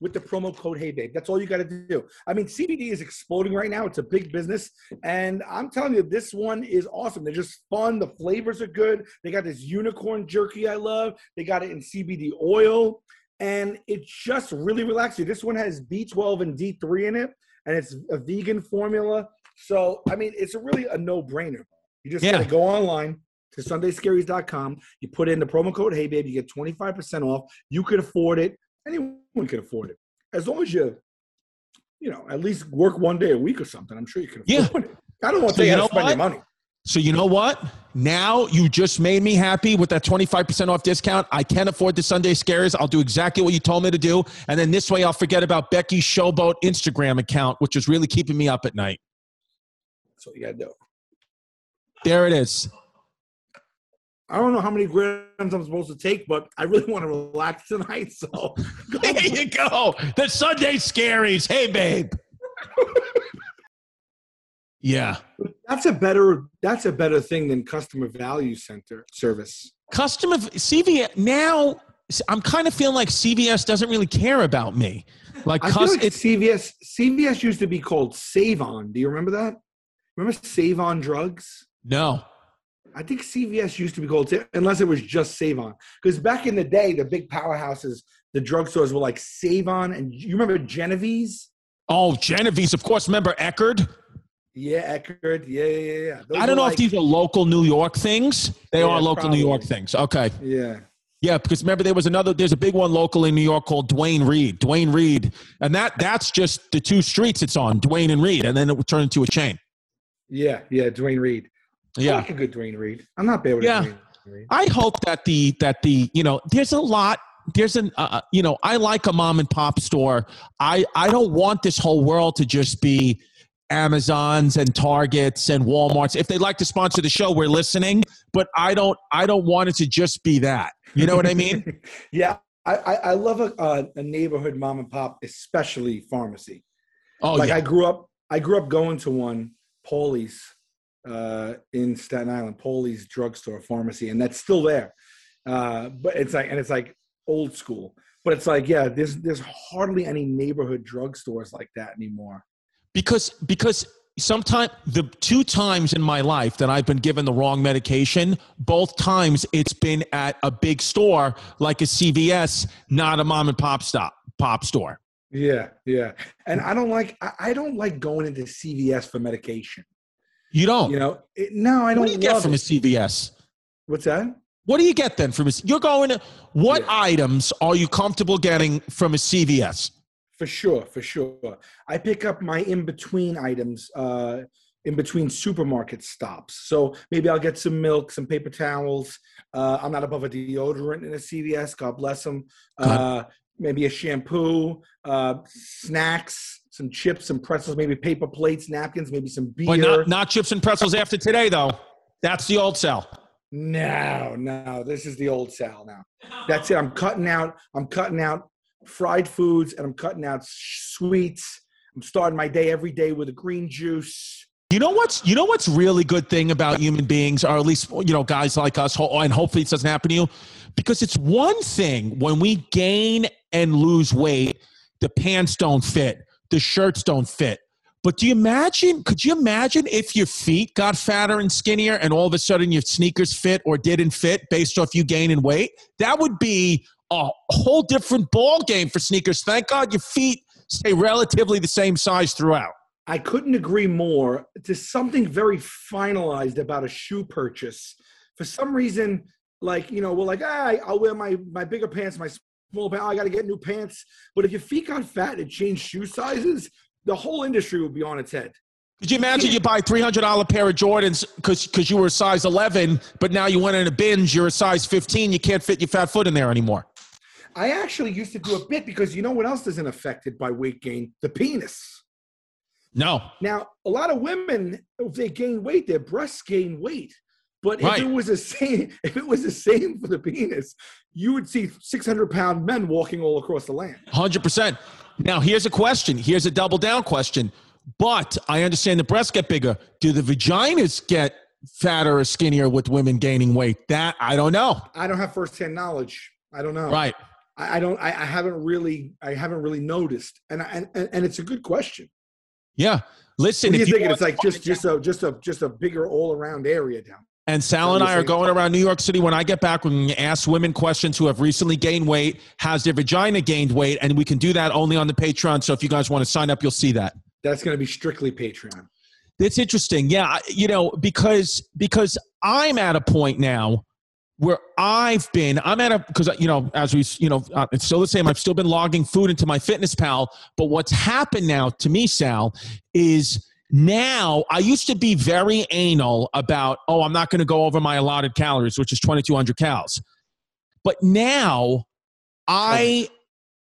with the promo code Hey Babe. That's all you got to do. I mean, CBD is exploding right now. It's a big business. And I'm telling you, this one is awesome. They're just fun. The flavors are good. They got this unicorn jerky I love. They got it in CBD oil. And it's just really relaxing. This one has B12 and D3 in it, and it's a vegan formula. So, I mean, it's a really a no brainer. You just gotta go online to sundayscaries.com. You put in the promo code Hey Babe, you get 25% off. You could afford it. Anyone can afford it. As long as you, you know, at least work one day a week or something. I'm sure you can Yeah. afford it. I don't want So to you know spend your money. So you know what? Now you just made me happy with that 25% off discount. I can afford the Sunday scares. I'll do exactly what you told me to do. And then this way I'll forget about Becky's Showboat Instagram account, which is really keeping me up at night. That's what you got to do. There it is. I don't know how many grams I'm supposed to take, but I really want to relax tonight. So There you go. The Sunday scaries. Hey, babe. yeah. that's a better that's a better thing than customer value center service. Customer CVS now I'm kind of feeling like CVS doesn't really care about me. Like, I feel like it's CVS CVS used to be called Save On. Do you remember that? Remember Save On drugs? no. I think CVS used to be called, unless it was just Save On. Because back in the day, the big powerhouses, the drugstores were like Save On, and you remember Genovese? Oh, Genovese, of course. Remember Eckerd? Yeah, Eckerd. Yeah, yeah, yeah. Those I don't know like- if these are local New York things. They Yeah, are local New York things. Okay. Yeah. Yeah, because remember there was another. There's a big one local in New York called Duane Reade. Duane Reade, and that that's just the two streets it's on, Duane and Reade, and then it would turn into a chain. Yeah, yeah, Duane Reade. I Yeah, like a good Duane Reade. I'm not bad with Yeah. Reade. I hope that the that the you know there's a lot. There's an uh, you know I like a mom and pop store. I I don't want this whole world to just be Amazons and Targets and WalMarts. If they'd like to sponsor the show, we're listening. But I don't I don't want it to just be that. You know what I mean? yeah, I, I, I love a, a, a neighborhood mom and pop, especially pharmacy. Oh like yeah. I grew up, I grew up going to one, Paulie's, uh, in Staten Island, Paulie's drugstore pharmacy, and that's still there. Uh, but it's like, and it's like old school. But it's like, yeah, there's there's hardly any neighborhood drugstores like that anymore. because because sometimes the two times in my life that I've been given the wrong medication, both times it's been at a big store like a CVS, not a mom and pop stop pop store. Yeah, yeah. And I don't like, I, I don't like going into CVS for medication. You don't. You know, it, no, I don't what do you get from a. CVS? What's that? What do you get then from a? You're going to what Yeah. items are you comfortable getting from a CVS? For sure, for sure. I pick up my in between items uh, in between supermarket stops. So maybe I'll get some milk, some paper towels. Uh, I'm not above a deodorant in a CVS. God bless them. Uh, maybe a shampoo, uh, snacks, some chips, some pretzels, maybe paper plates, napkins, maybe some beer. But not not chips and pretzels after today though. That's the old sell. No, no, this is the old Sal now. That's it. I'm cutting out. I'm cutting out fried foods and I'm cutting out sweets. I'm starting my day every day with a green juice. You know what's you know what's really good thing about human beings, or at least you know guys like us, and hopefully it doesn't happen to you, because it's one thing when we gain and lose weight, the pants don't fit, the shirts don't fit. But do you imagine? Could you imagine if your feet got fatter and skinnier, and all of a sudden your sneakers fit or didn't fit based off you gaining weight? That would be a whole different ball game for sneakers. Thank God your feet stay relatively the same size throughout. I couldn't agree more. There's something very finalized about a shoe purchase. For some reason, like you know, we're like, ah, I'll wear my my bigger pants, my small pants. I got to get new pants. But if your feet got fat and changed shoe sizes, the whole industry would be on its head. Could you imagine you buy three hundred dollar pair of Jordans because because you were a size eleven, but now you went in a binge, you're a size fifteen, you can't fit your fat foot in there anymore. I actually used to do a bit because you know what else isn't affected by weight gain? The penis. No, Now, a lot of women, if they gain weight, their breasts gain weight. But if Right. it was the same, if it was the same for the penis, you would see 600 pound men walking all across the land. hundred percent. Now here's a question. Here's a double down question. But I understand the breasts get bigger. Do the vaginas get fatter or skinnier with women gaining weight? That I don't know. I don't have firsthand knowledge. I don't know. Right. I, I don't. I, I haven't really. I haven't really noticed. And I, and and it's a good question. Yeah. Listen, What do you if you thinking? It's like just just a just a just a bigger all around area down. And Sal and I are going around New York City. When I get back, going to ask women questions who have recently gained weight. Has their vagina gained weight? And we can do that only on the Patreon. So if you guys want to sign up, you'll see that. That's going to be strictly Patreon. It's interesting. Yeah. You know, because because I'm at a point now where I've been, I'm at a, because, you know, as we, you know, uh, it's still the same. I've still been logging food into MyFitnessPal. But what's happened now to me, Sal, is now I used to be very anal about, oh, I'm not going to go over my allotted calories, which is 2,200 calories. But now I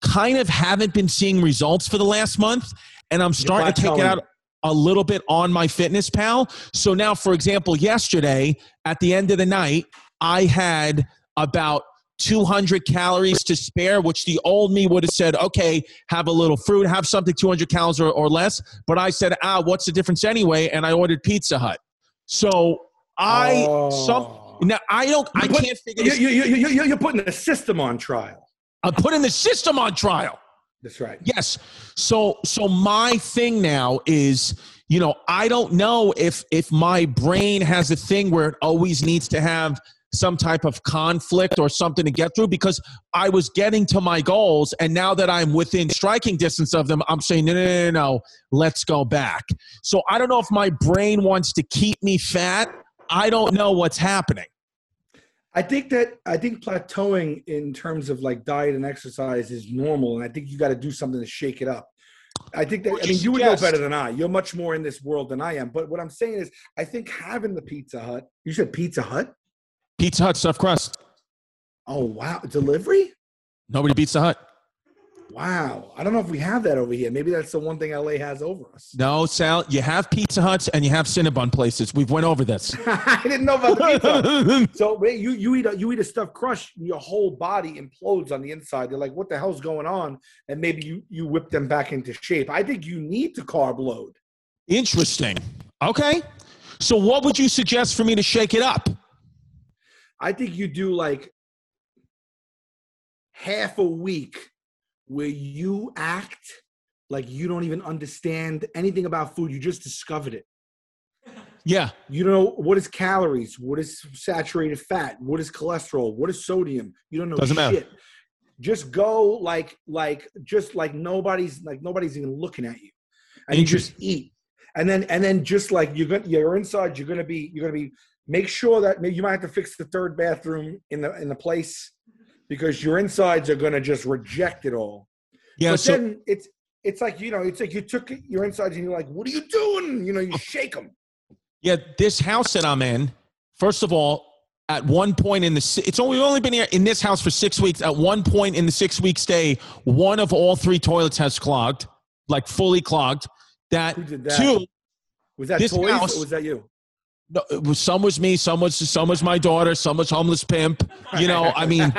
kind of haven't been seeing results for the last month. And I'm starting to take it out a little bit on MyFitnessPal. So now, for example, yesterday at the end of the night, I had about 200 calories to spare, which the old me would have said, okay, have a little fruit, have something 200 calories or, or less. But I said, ah, what's the difference anyway? And I ordered Pizza Hut. So I, some, Oh. now I don't, I You put- can't figure you, you, you, you- you're putting the system on trial. I'm putting the system on trial. That's right. Yes. So so my thing now is, you know, I don't know if if my brain has a thing where it always needs to have some type of conflict or something to get through because I was getting to my goals. And now that I'm within striking distance of them, I'm saying, no, no, no, no, no, let's go back. So I don't know if my brain wants to keep me fat. I don't know what's happening. I think that I think plateauing in terms of like diet and exercise is normal, and I think you got to do something to shake it up. I think that I mean you would know better than I. You're much more in this world than I am. But what I'm saying is, I think having the Pizza Hut. You said Pizza Hut. Pizza Hut stuffed crust. Oh wow, delivery. Nobody beats the Hut. Wow, I don't know if we have that over here. Maybe that's the one thing LA has over us. No, Sal, you have Pizza Huts and you have Cinnabon places. We've went over this. I didn't know about the Pizza. Hut. So wait, you you eat a you eat a stuffed crust, your whole body implodes on the inside. You're like, what the hell's going on? And maybe you you whip them back into shape. I think you need to carb load. Interesting. Okay. So, what would you suggest for me to shake it up? I think you do like half a week where you act like you don't even understand anything about food. You just discovered it. Yeah. You don't know what is calories, what is saturated fat, what is cholesterol, what is sodium. You don't know Doesn't matter. shit. Just go like like just like nobody's like nobody's even looking at you, and you just eat. And then and then just like you're gonna you're inside, you're gonna be you're gonna be make sure that maybe you might have to fix the third bathroom in the in the place because your insides are gonna just reject it all. Yeah. but So, then it's it's like you know it's like you took your insides and you're like, what are you doing? You know, you oh. shake them. yeah, this house that I'm in, first of all, at one point in the, it's only, we've only been here in this house for six weeks. At one point in the six week stay, one of all three toilets has clogged, like fully clogged. That, Who did that? two, Was that This toys house- or was that you? No, it was, some was me, some was, some was my daughter, some was homeless pimp. You know, I mean,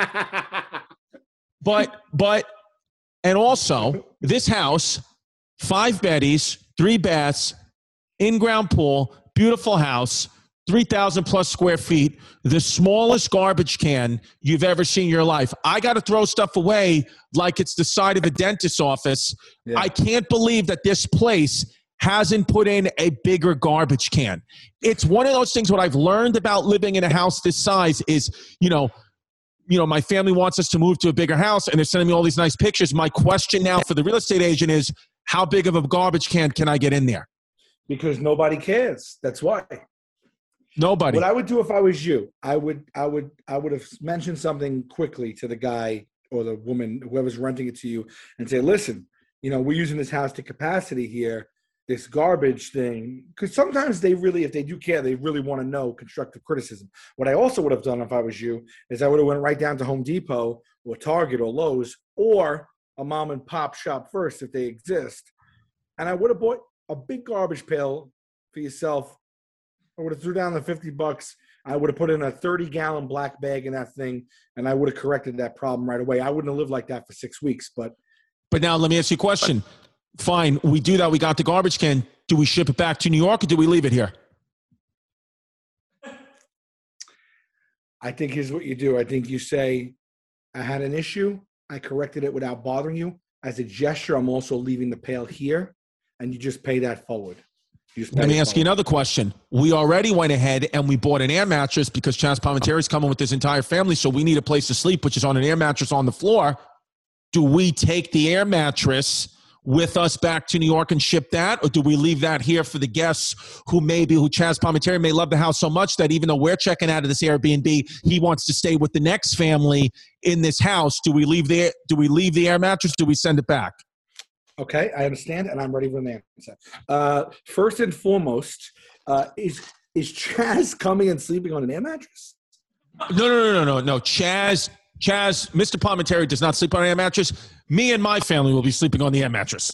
but but and also this house five beddies three baths in-ground pool beautiful house 3000 plus square feet the smallest garbage can you've ever seen in your life i got to throw stuff away like it's the side of a dentist's office Yeah. i can't believe that this place hasn't put in a bigger garbage can it's one of those things what i've learned about living in a house this size is you know you know, my family wants us to move to a bigger house and they're sending me all these nice pictures. My question now for the real estate agent is how big of a garbage can can I get in there? because nobody cares. That's why. Nobody. What I would do if I was you, I would, I would, I would have mentioned something quickly to the guy or the woman, whoever's renting it to you, and say, "Listen, you know, we're using this house to capacity here. This garbage thing, because sometimes they really, if they do care, they really want to know constructive criticism. What I also would have done if I was you is I would have went right down to Home Depot or Target or Lowe's or a mom and pop shop first if they exist, and I would have bought a big garbage pail for yourself I would have threw down the 50 bucks. I would have put in a 30 gallon black bag in that thing and I would have corrected that problem right away. I wouldn't have lived like that for six weeks, but but now let me ask you a question. Fine, we do that. We got the garbage can. Do we ship it back to New York or do we leave it here? I think here's what you do. I think you say, I had an issue. I corrected it without bothering you. As a gesture, I'm also leaving the pail here and you just pay that forward. You pay Let me ask you another question. We already went ahead and we bought an air mattress because Chaz Palminteri is coming with his entire family, so we need a place to sleep, which is on an air mattress on the floor. Do we take the air mattress with us back to New York and ship that, or do we leave that here for the guests who maybe who Chaz Palminteri may love the house so much that even though we're checking out of this Airbnb, he wants to stay with the next family in this house? Do we leave the do we leave the air mattress? Do we send it back? Okay, I understand, and I'm ready for the answer. Uh, first and foremost, uh, is is Chaz coming and sleeping on an air mattress? No, no, no, no, no, no. Chaz, Chaz, Mr. Palminteri does not sleep on an air mattress. Me and my family will be sleeping on the air mattress.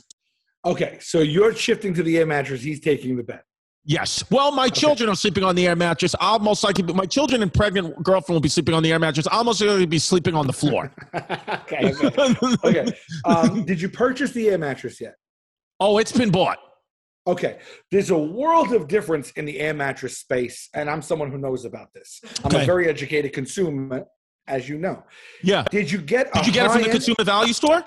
Okay, so you're shifting to the air mattress. He's taking the bed. Yes. Well, my children are sleeping on the air mattress. I'll most likely, my children and pregnant girlfriend will be sleeping on the air mattress. I'll most likely be sleeping on the floor. okay. Okay. okay. Um, did you purchase the air mattress yet? oh, it's been bought. Okay. There's a world of difference in the air mattress space, and I'm someone who knows about this. I'm Okay. a very educated consumer, as you know. Yeah. Did you get? Did you get it from the consumer value store?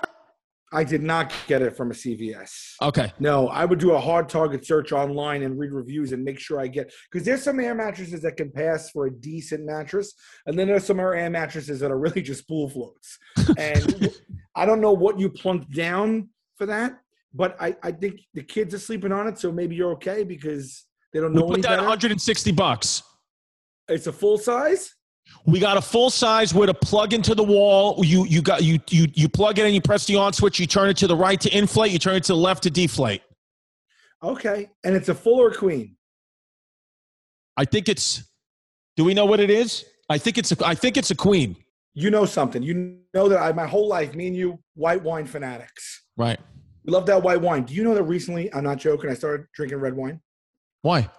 I did not get it from a CVS. Okay. No, I would do a hard target search online and read reviews and make sure I get because there's some air mattresses that can pass for a decent mattress, and then there's some air mattresses that are really just pool floats. And I don't know what you plunked down for that, but I, I think the kids are sleeping on it, so maybe you're okay because they don't We know any put that better. 160 bucks. It's a full size. We got a full size with a plug into the wall. You you got you you you plug it in, you press the on switch, you turn it to the right to inflate, you turn it to the left to deflate. Okay, and it's a full or queen. I think it's do we know what it is? I think it's a I think it's a queen. You know something. You know that I my whole life, me and you, white wine fanatics. Right. We love that white wine. Do you know that recently? I'm not joking. I started drinking red wine. Why?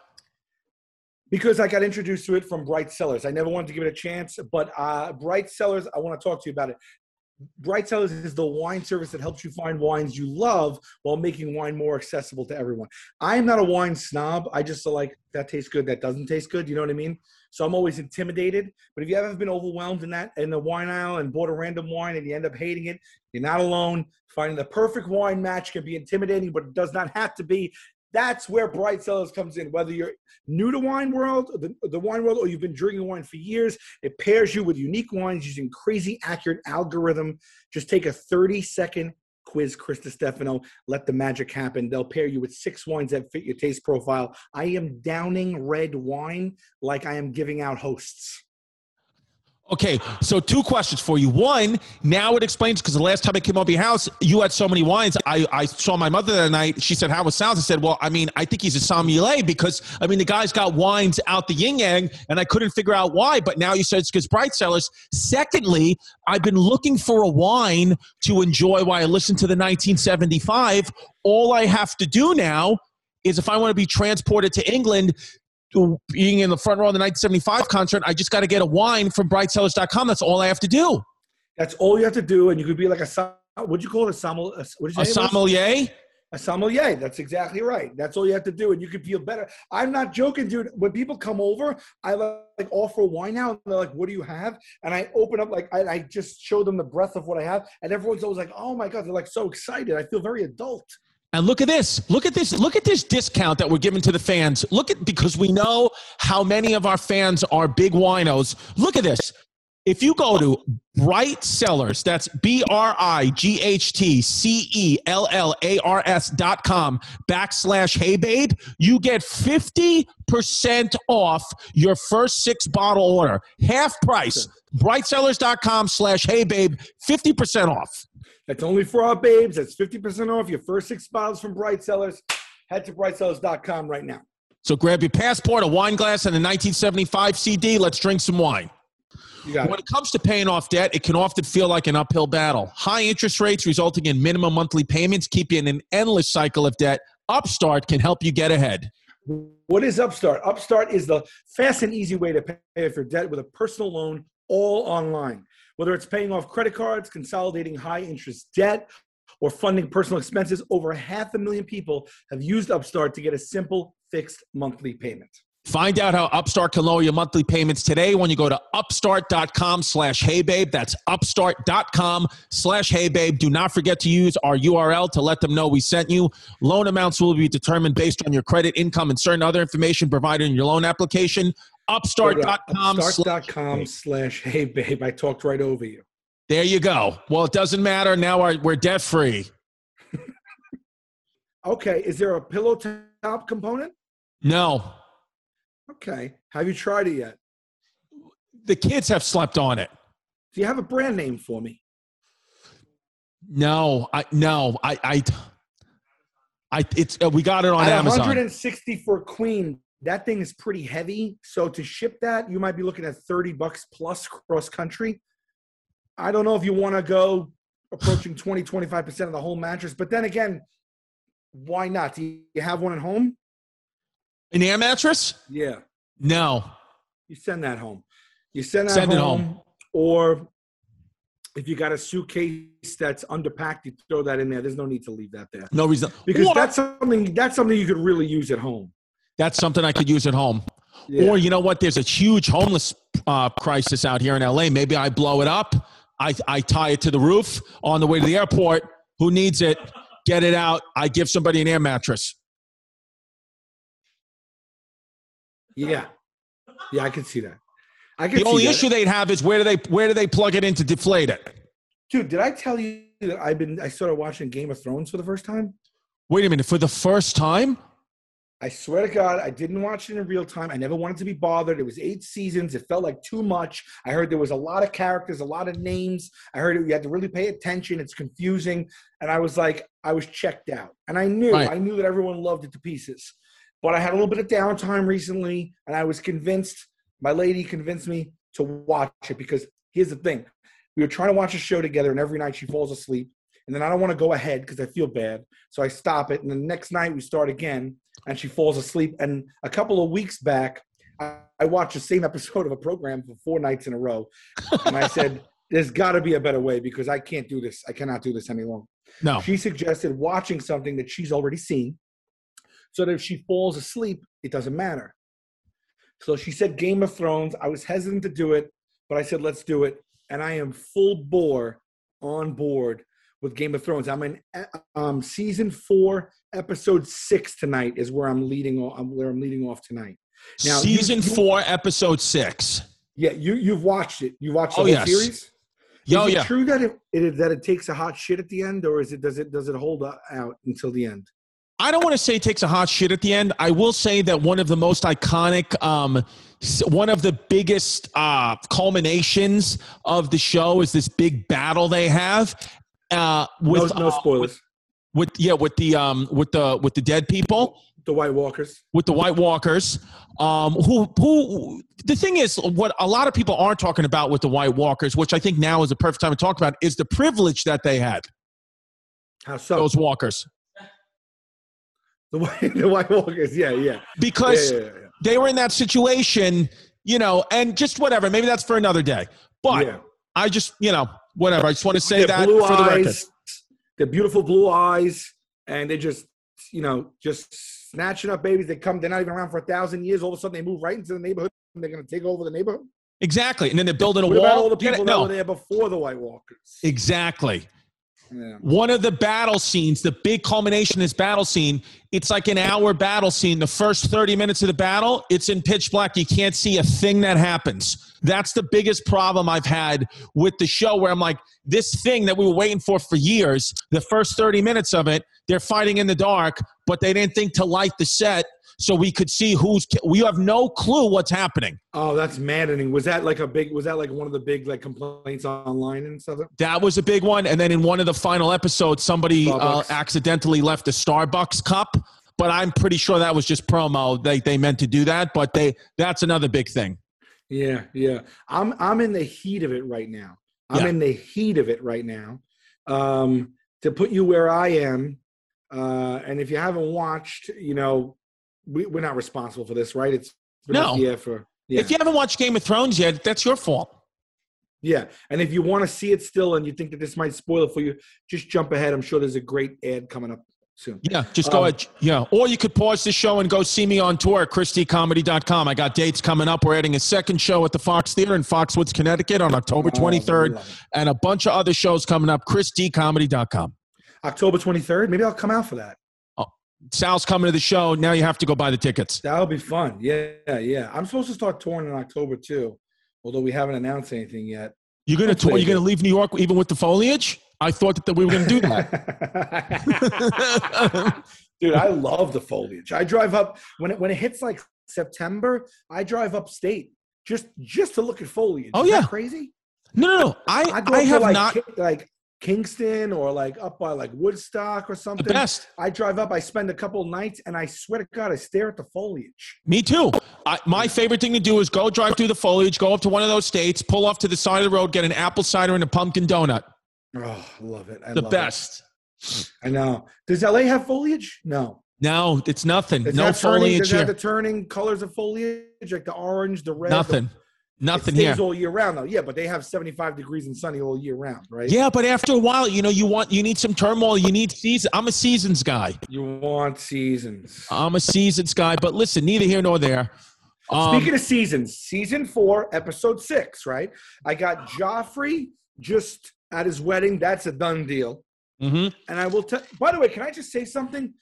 Because I got introduced to it from Bright Cellars. I never wanted to give it a chance, but uh, Bright Cellars, I want to talk to you about it. Bright Cellars is the wine service that helps you find wines you love while making wine more accessible to everyone. I am not a wine snob. I just like that tastes good, that doesn't taste good. You know what I mean? So I'm always intimidated. But if you ever been overwhelmed in that in the wine aisle and bought a random wine and you end up hating it, you're not alone. Finding the perfect wine match can be intimidating, but it does not have to be. That's where Bright Cellars comes in. Whether you're new to wine world, the, the wine world, or you've been drinking wine for years, it pairs you with unique wines using crazy accurate algorithm. Just take a 30 second quiz, Chris Stefano. Let the magic happen. They'll pair you with six wines that fit your taste profile. I am downing red wine like I am giving out hosts. Okay, so two questions for you. One, now it explains because the last time I came over your house, you had so many wines. I, I saw my mother that night. She said, How it sounds. I said, Well, I mean, I think he's a sommelier because, I mean, the guy's got wines out the yin yang, and I couldn't figure out why. But now you said it's because Bright Cellars. Secondly, I've been looking for a wine to enjoy while I listen to the 1975. All I have to do now is if I want to be transported to England, being in the front row of the 1975 concert, I just got to get a wine from brightcellars.com. That's all I have to do. That's all you have to do. And you could be like a, what'd you call it? A sommelier? Uh, what A it sommelier? A sommelier. That's exactly right. That's all you have to do, and you can feel better. I'm not joking, dude. When people come over, I like offer wine now, and they're like, "What do you have?" And I open up, like, I, I just show them the breadth of what I have, and everyone's always like, "Oh my god!" They're like so excited. I feel very adult. And look at this. Look at this. Look at this discount that we're giving to the fans. Look at because we know how many of our fans are big winos. Look at this. If you go to Bright Cellars, that's B R I G H T C E L L A R S dot com backslash Hey Babe, you get 50% off your first six bottle order. Half price. Brightcellars.com slash Hey Babe, 50% off. That's only for our babes. That's 50% off your first six bottles from Bright Cellars. Head to brightcellars.com right now. So grab your passport, a wine glass, and a 1975 CD. Let's drink some wine. You When it. it comes to paying off debt, it can often feel like an uphill battle. High interest rates resulting in minimum monthly payments keep you in an endless cycle of debt. Upstart can help you get ahead. What is Upstart? Upstart is the fast and easy way to pay off your debt with a personal loan all online. Whether it's paying off credit cards, consolidating high interest debt, or funding personal expenses, over half a million people have used Upstart to get a simple fixed monthly payment. Find out how Upstart can lower your monthly payments today when you go to upstart.com slash heybabe. That's upstart.com slash heybabe. Do not forget to use our URL to let them know we sent you. Loan amounts will be determined based on your credit, income, and certain other information provided in your loan application. Upstart.com slash Upstart.com slash hey babe. I talked right over you. There you go. Well, it doesn't matter. Now we're, we're debt free. Okay, is there a pillow top component? No, Okay. Have you tried it yet? the kids have slept on it. Do you have a brand name for me? No, I no, I I I it's uh, we got it on At Amazon. 160 for Queen. That thing is pretty heavy. So to ship that, you might be looking at 30 bucks plus cross country. I don't know if you want to go approaching 20, 25% of the whole mattress. But then again, why not? Do you have one at home? An air mattress? Yeah. No. You send that home. You send that Send it home, home. Or if you got a suitcase that's underpacked, you throw that in there. There's no need to leave that there. No reason. Because Or- that's something that's something you could really use at home. That's something I could use at home. Yeah. Or you know what? There's a huge homeless uh, crisis out here in LA. Maybe I blow it up. I, I tie it to the roof on the way to the airport. Who needs it? Get it out. I give somebody an air mattress. Yeah, yeah, I can see that. I can The only issue they'd have is where do they where do they plug it in to deflate it? dude. Did I tell you that I've been? I started watching Game of Thrones for the first time. Wait a minute, for the first time? I swear to God, I didn't watch it in real time. I never wanted to be bothered. It was eight seasons. It felt like too much. I heard there was a lot of characters, a lot of names. I heard you had to really pay attention. It's confusing. And I was like, I was checked out. And I knew, Right. I knew that everyone loved it to pieces. But I had a little bit of downtime recently, and I was convinced, my lady convinced me to watch it because here's the thing. We were trying to watch a show together, and every night she falls asleep. And then I don't want to go ahead because I feel bad. So I stop it. And the next night we start again and she falls asleep. And a couple of weeks back, I, I watched the same episode of a program for four nights in a row. And I said, There's got to be a better way because I can't do this. I cannot do this any longer. No. She suggested watching something that she's already seen so that if she falls asleep, it doesn't matter. So she said Game of Thrones. I was hesitant to do it, but I said, Let's do it. And I am full bore on board with Game of Thrones. I'm in um, season four, episode six tonight is where I'm leading off. Where I'm leading off tonight. Now, Season you- four, episode six. Yeah, you you've watched it. You watched the Oh, whole yes. series. Is it yeah. true that it, it that it takes a hot shit at the end, or is it does it does it hold out until the end? I don't want to say it takes a hot shit at the end. I will say that one of the most iconic, um, one of the biggest uh, culminations of the show is this big battle they have uh, with no, no uh, spoilers. with yeah with the um with the with the dead people the White Walkers. with the White Walkers. Um, who who the thing is, what a lot of people aren't talking about with the White Walkers, which I think now is the perfect time to talk about, is the privilege that they had. How so? Those walkers, the, White, the White Walkers. Yeah, yeah. because yeah, yeah, yeah. they were in that situation, you know, and just whatever. Maybe that's for another day. But. I just, you know, whatever. I just want to say that blue for the record. eyes, the beautiful blue eyes, and they just, you know, just snatching up babies. They come. They're not even around for a thousand years. All of a sudden, they move right into the neighborhood. and They're going to take over the neighborhood. Exactly. And then they're building a What wall. about all the people that no, were there before the White Walkers? exactly. Yeah. One of the battle scenes, the big culmination this battle scene, it's like an hour battle scene. The first 30 minutes of the battle, it's in pitch black. You can't see a thing that happens. That's the biggest problem I've had with the show where I'm like, this thing that we were waiting for for years, the first 30 minutes of it, they're fighting in the dark, but they didn't think to light the set so we could see who's, we have no clue what's happening. Oh, that's maddening. Was that like a big? Was that like one of the big like complaints online and stuff? That was a big one. And then in one of the final episodes, somebody uh, accidentally left a Starbucks cup. But I'm pretty sure that was just promo. They they meant to do that, but they that's another big thing. Yeah, yeah. I'm I'm in the heat of it right now. I'm Yeah. in the heat of it right now. Um, to put you where I am, uh, and if you haven't watched, you know, we, we're not responsible for this, right? It's No. air for yeah, If you haven't watched Game of Thrones yet, that's your fault. yeah. And if you want to see it still, and you think that this might spoil it for you, just jump ahead. I'm sure there's a great ad coming up soon. Yeah, just go Um, ahead. Yeah. Or you could pause the show and go see me on tour at ChrisDComedy.com. I got dates coming up. We're adding a second show at the Fox Theater in Foxwoods, Connecticut on October Oh, 23rd, love and a bunch of other shows coming up. ChrisDComedy.com. October 23rd. Maybe I'll come out for that. Sal's coming to the show. Now you have to go buy the tickets. That'll be fun. Yeah, yeah. I'm supposed to start touring in October too, although we haven't announced anything yet. You're gonna tour, you're gonna leave New York even with the foliage? I thought that we were gonna do that. Dude, I love the foliage. I drive up when it when it hits like September. I drive upstate just just to look at foliage. Oh, Is that yeah. crazy. no, no, no. I I I have like not like Kingston or like up by like Woodstock or something. the best. I drive up. I spend a couple nights, and I swear to God, I stare at the foliage. Me too. I, my favorite thing to do is go drive through the foliage, go up to one of those states, pull off to the side of the road, get an apple cider and a pumpkin donut. Oh, I love it. I The love best. It. I know. Does LA have foliage? No. No, it's nothing. Does no that turning, foliage does here. the turning colors of foliage, like the orange, the red? the- Nothing. It here. all year round, though. Yeah, but they have 75 degrees and sunny all year round, right? Yeah, but after a while, you know, you want you need some turmoil. You need season. I'm a seasons guy. You want seasons. I'm a seasons guy. But listen, neither here nor there. Um, Speaking of seasons, season four, episode six, right? I got Joffrey just at his wedding. That's a done deal. hmm And I will tell. By the way, can I just say something?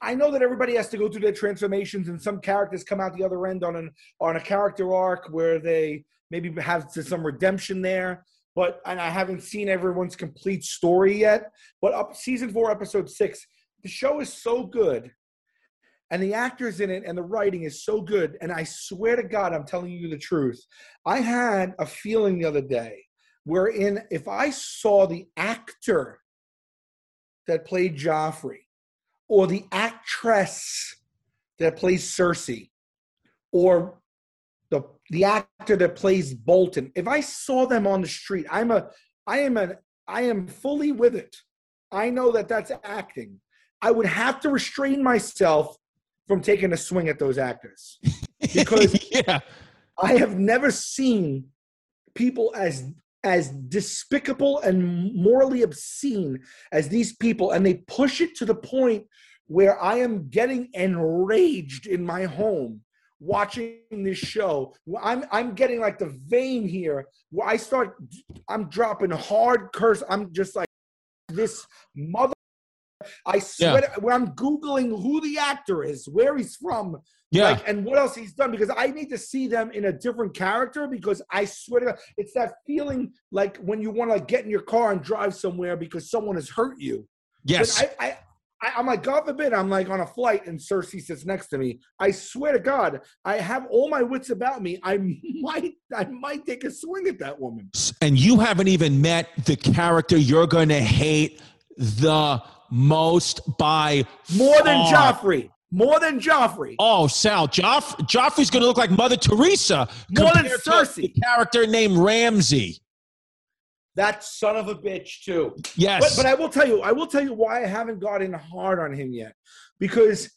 I know that everybody has to go through their transformations, and some characters come out the other end on an on a character arc where they maybe have some redemption there. But and I haven't seen everyone's complete story yet. But up season four, episode six, the show is so good, and the actors in it and the writing is so good. And I swear to God, I'm telling you the truth. I had a feeling the other day wherein if I saw the actor that played Joffrey, or the actress that plays Cersei, or the the actor that plays Bolton. If I saw them on the street, I'm a I am a I am fully with it. I know that that's acting. I would have to restrain myself from taking a swing at those actors because yeah, I have never seen people as as despicable and morally obscene as these people and they push it to the point where I am getting enraged in my home watching this show. I'm I'm getting like the vein here where I start I'm dropping hard curse. I'm just like this mother I swear to- when I'm googling who the actor is, where he's from, yeah. like, and what else he's done because I need to see them in a different character because I swear to God, it's that feeling like when you want to like get in your car and drive somewhere because someone has hurt you. yes. But I, I, I, I'm like, God forbid, I'm like on a flight and Cersei sits next to me. I swear to God, I have all my wits about me. I might, I might take a swing at that woman. and you haven't even met the character you're going to hate the most by More than far. Joffrey. More than Joffrey. Oh, Sal, Joff, Joffrey's going to look like Mother Teresa More than Cersei. character named Ramsay. That son of a bitch too. Yes. But, but I will tell you, I will tell you why I haven't gotten hard on him yet. Because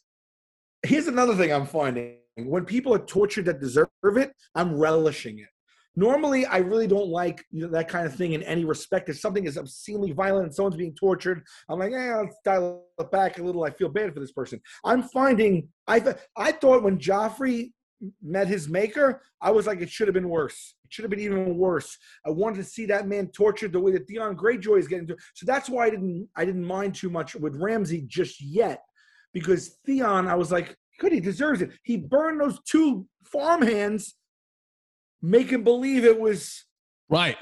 here's another thing I'm finding: when people are tortured that deserve it, I'm relishing it. Normally, I really don't like you know, that kind of thing in any respect. If something is obscenely violent and someone's being tortured, I'm like, eh, let's dial it back a little. I feel bad for this person. I'm finding, I I thought when Joffrey met his maker, I was like, it should have been worse. It should have been even worse. I wanted to see that man tortured the way that Theon Greyjoy is getting to. So that's why I didn't I didn't mind too much with Ramsay just yet, because Theon, I was like, good, he deserves it. He burned those two farmhands, making believe it was. right.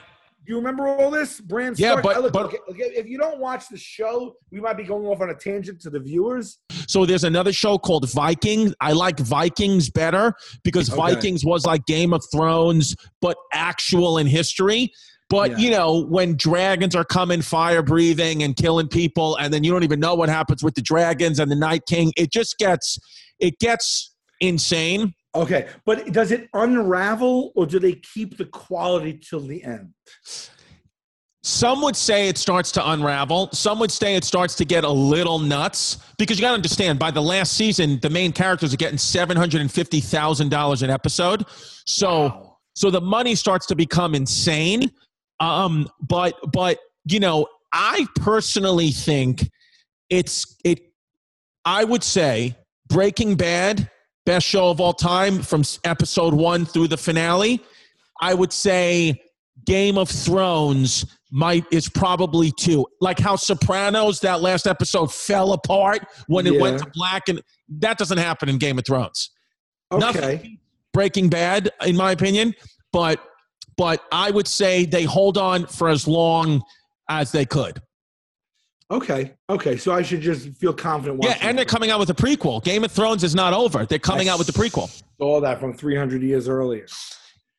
Do you remember all this, Bran Yeah, Stark? but- look, but- okay, if you don't watch the show, we might be going off on a tangent to the viewers. So there's another show called Vikings. I like Vikings better because Okay. Vikings was like Game of Thrones, but actual in history. But Yeah. you know, when dragons are coming, fire breathing and killing people, and then you don't even know what happens with the dragons and the Night King, it just gets it gets insane. Okay, but does it unravel or do they keep the quality till the end? Some would say it starts to unravel. Some would say it starts to get a little nuts because you got to understand by the last season, the main characters are getting $750,000 an episode. So, Wow. so the money starts to become insane. Um, but, but, you know, I personally think it's, it, I would say Breaking Bad, best show of all time from episode one through the finale. I would say Game of Thrones might is probably two. Like how Sopranos that last episode fell apart when it went to black, and that doesn't happen in Game of Thrones. Okay. Nothing Breaking Bad, in my opinion, but but I would say they hold on for as long as they could. Okay. Okay. So I should just feel confident Yeah, and they're coming out with a prequel. Game of Thrones is not over. They're coming I out with the prequel. All that from 300 years earlier.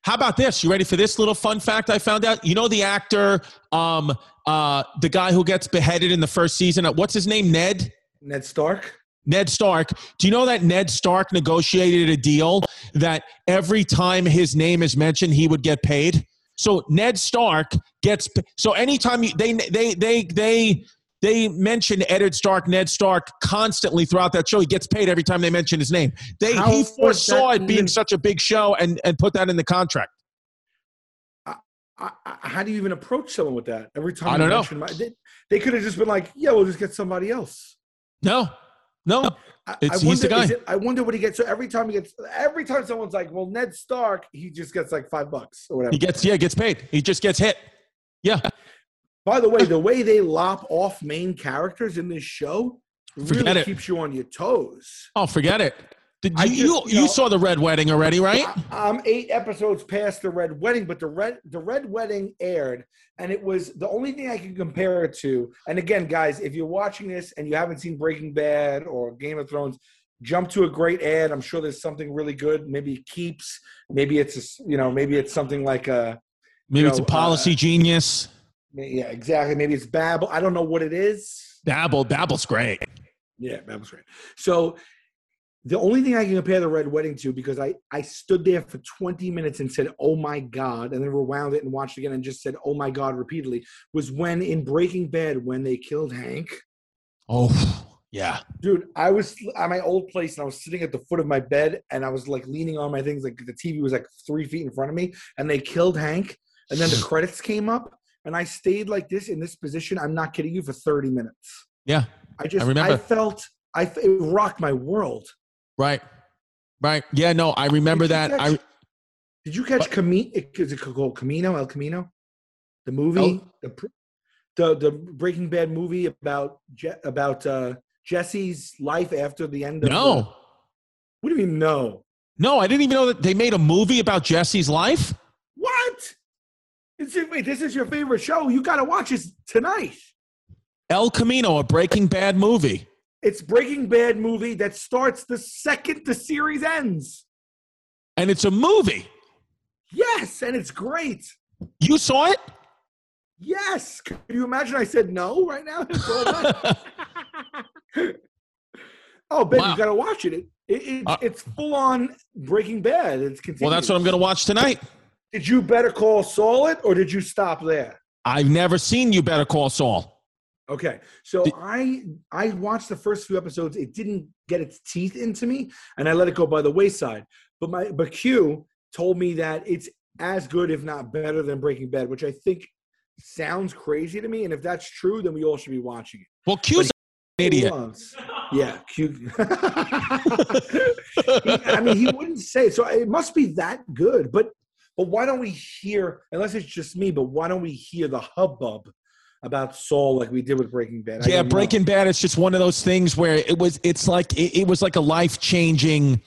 How about this? You ready for this little fun fact I found out? You know the actor, um, uh, the guy who gets beheaded in the first season. uh, What's his name? Ned. Ned Stark. Ned Stark. Do you know that Ned Stark negotiated a deal that every time his name is mentioned, he would get paid? So Ned Stark gets so anytime you, they they they they they mention Eddard Stark, Ned Stark constantly throughout that show. He gets paid every time they mention his name. They How he foresaw it being even- such a big show and and put that in the contract. I, I, how do you even approach someone with that? Every time I don't know. My, they, they could have just been like, "Yeah, we'll just get somebody else." No, no. I, It's- I he's the wonder, guy. it- I wonder what he gets. So every time he gets, every time someone's like, "Well, Ned Stark," he just gets like five bucks or whatever. He gets yeah, gets paid. He just gets hit. Yeah. By the way, the way they lop off main characters in this show Forget really it. keeps you on your toes. Oh, forget it. Did you, just, you, you you saw the red wedding already, right? I'm eight episodes past the Red Wedding, but the Red the Red Wedding aired, and it was the only thing I can compare it to. And again, guys, if you're watching this and you haven't seen Breaking Bad or Game of Thrones, jump to a great ad. I'm sure there's something really good. Maybe it keeps. Maybe it's a you know maybe it's something like a Maybe it's a policy uh, genius. Yeah exactly. Maybe it's Babel. I don't know what it is. Dabble, Dabble's great. Yeah, was great. So the only thing I can compare the Red Wedding to, because I I stood there for 20 minutes and said, "Oh my God," and then rewound it and watched it again and just said, "Oh my God" repeatedly, was when in Breaking Bad when they killed Hank. Oh, yeah. Dude, I was at my old place and I was sitting at the foot of my bed and I was like leaning on my things, like the TV was like three feet in front of me, and they killed Hank, and then the credits came up, and I stayed like this in this position. I'm not kidding you for 30 minutes. Yeah. I just I remember. I felt I it rocked my world. Right. Right. Yeah, no, I remember Did that. catch- I Did you catch? Camino? Is it called Camino? El Camino, the movie, the, the the Breaking Bad movie about Je- about uh, Jesse's life after the end of. the- No. what do you mean no? No, I didn't even know that they made a movie about Jesse's life. It's, wait, this is your favorite show. You got to watch this tonight. El Camino, a Breaking Bad movie. It's Breaking Bad movie that starts the second the series ends. And it's a movie. Yes, and it's great. You saw it? Yes. Can you imagine? I said no right now. It's all done. Oh, Ben, Wow. you got to watch it. It, it, it Uh, it's full on Breaking Bad. It's continuous. well, that's what I'm going to watch tonight. Did you better call Saul it, or did you stop there? I've never seen You Better Call Saul. Okay, so Did- I I watched the first few episodes. It didn't get its teeth into me, and I let it go by the wayside. But my but Q told me that it's as good, if not better, than Breaking Bad, which I think sounds crazy to me. And if that's true, then we all should be watching it. Well, Q's an idiot. Loves. Yeah, Q. He- I mean, he wouldn't say it. So it must be that good. But but why don't we hear? Unless it's just me, but why don't we hear the hubbub about Saul like we did with Breaking Bad? I Yeah, know. Breaking Bad is just one of those things where it was. It's like it, it was like a life changing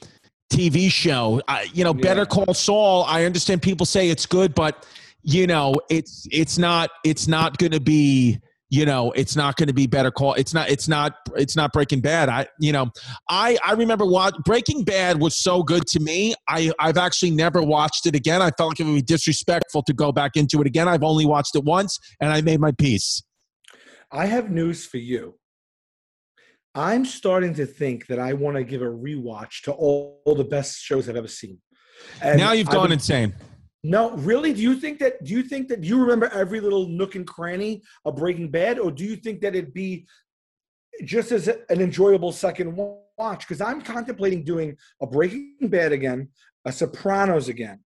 TV show. I, you know, Better Call Saul. I understand people say it's good, but you know, it's it's not it's not going to be. You know, it's not going to be Better Call. It's not. It's not. It's not Breaking Bad. I. You know, I I remember what Breaking Bad was so good to me. I I've actually never watched it again. I felt like it would be disrespectful to go back into it again. I've only watched it once, and I made my peace. I have news for you. I'm starting to think that I want to give a rewatch to all, all the best shows I've ever seen. And now you've gone insane. No, really? Do you think that? Do you think that you remember every little nook and cranny of Breaking Bad, or do you think that it'd be just as an enjoyable second watch? Because I'm contemplating doing a Breaking Bad again, a Sopranos again,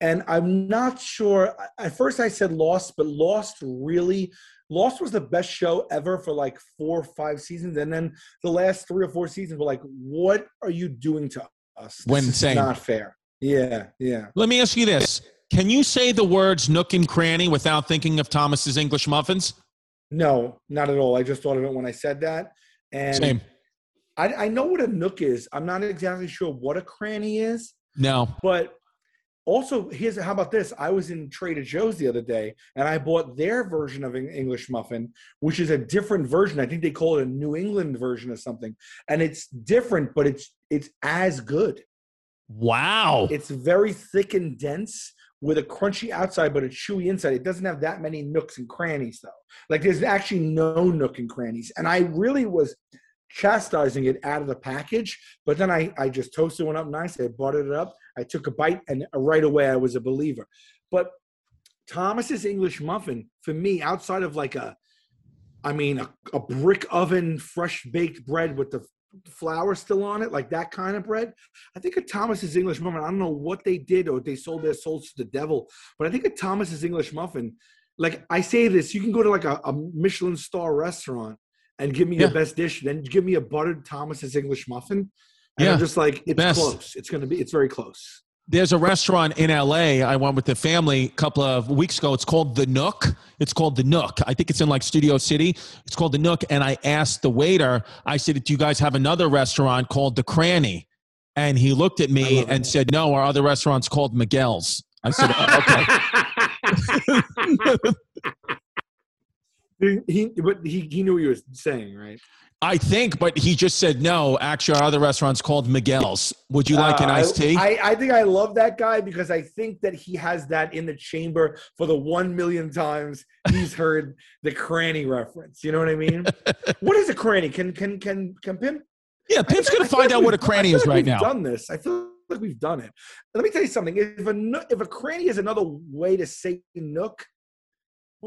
and I'm not sure. At first, I said Lost, but Lost really. Lost was the best show ever for like four or five seasons, and then the last three or four seasons were like, "What are you doing to us? This Went is. Not fair." Yeah, yeah. Let me ask you this. Can you say the words nook and cranny without thinking of Thomas's English muffins? No, not at all. I just thought of it when I said that. And Same. I, I know what a nook is. I'm not exactly sure what a cranny is, No. but also here's how about this? I was in Trader Joe's the other day and I bought their version of an English muffin, which is a different version. I think they call it a New England version or something. And it's different, but it's it's as good. Wow. It's very thick and dense with a crunchy outside but a chewy inside. It doesn't have that many nooks and crannies though. Like there's actually no nook and crannies. And I really was chastising it out of the package, but then I, I just toasted one up nice. I buttered it up. I took a bite and right away I was a believer. But Thomas's English muffin for me, outside of like a, I mean, a, a brick oven, fresh baked bread with the flour still on it, like that kind of bread. I think a Thomas's English muffin. I don't know what they did or they sold their souls to the devil, but I think a Thomas's English muffin. Like I say this, you can go to like a, a Michelin star restaurant and give me Yeah. your best dish, then give me a buttered Thomas's English muffin. And Yeah, I'm just like, it's best. close. It's gonna be. It's very close. There's a restaurant in LA. I went with the family a couple of weeks ago. It's called The Nook. It's called The Nook. I think it's in like Studio City. It's called The Nook. And I asked the waiter, I said, Do you guys have another restaurant called The Cranny? And he looked at me and said, No, our other restaurant's called Miguel's. I said, oh, Okay. he, but he, he knew what he was saying, right? I think, but he just said, No, actually, our other restaurant's called Miguel's. Would you like an Uh, iced tea? I, I think I love that guy because I think that he has that in the chamber for the one million times he's heard the cranny reference. You know what I mean? what is a cranny? Can can can can Pim? yeah, I going to feel find like out what a cranny I feel is like right we've now. Done this. I feel like we've done it. Let me tell you something. If a no- if a cranny is another way to say nook,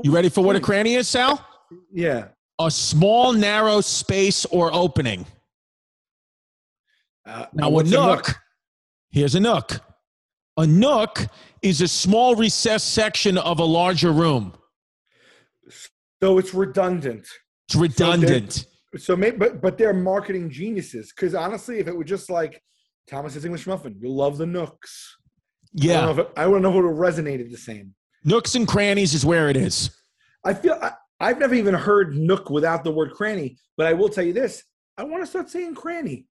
You ready for what a cranny is, Sal? Yeah. A small, narrow space or opening. Uh, Now, a what's nook, here's a nook. A nook is a small recessed section of a larger room. So it's redundant. It's redundant. So maybe, but but they're marketing geniuses. Because honestly, if it were just like Thomas's English Muffin, you'll love the nooks. I Yeah. don't know if it, I don't know if it resonated the same. Nooks and crannies is where it is. I feel I, I've never even heard nook without the word cranny. But I will tell you this: I want to start saying cranny.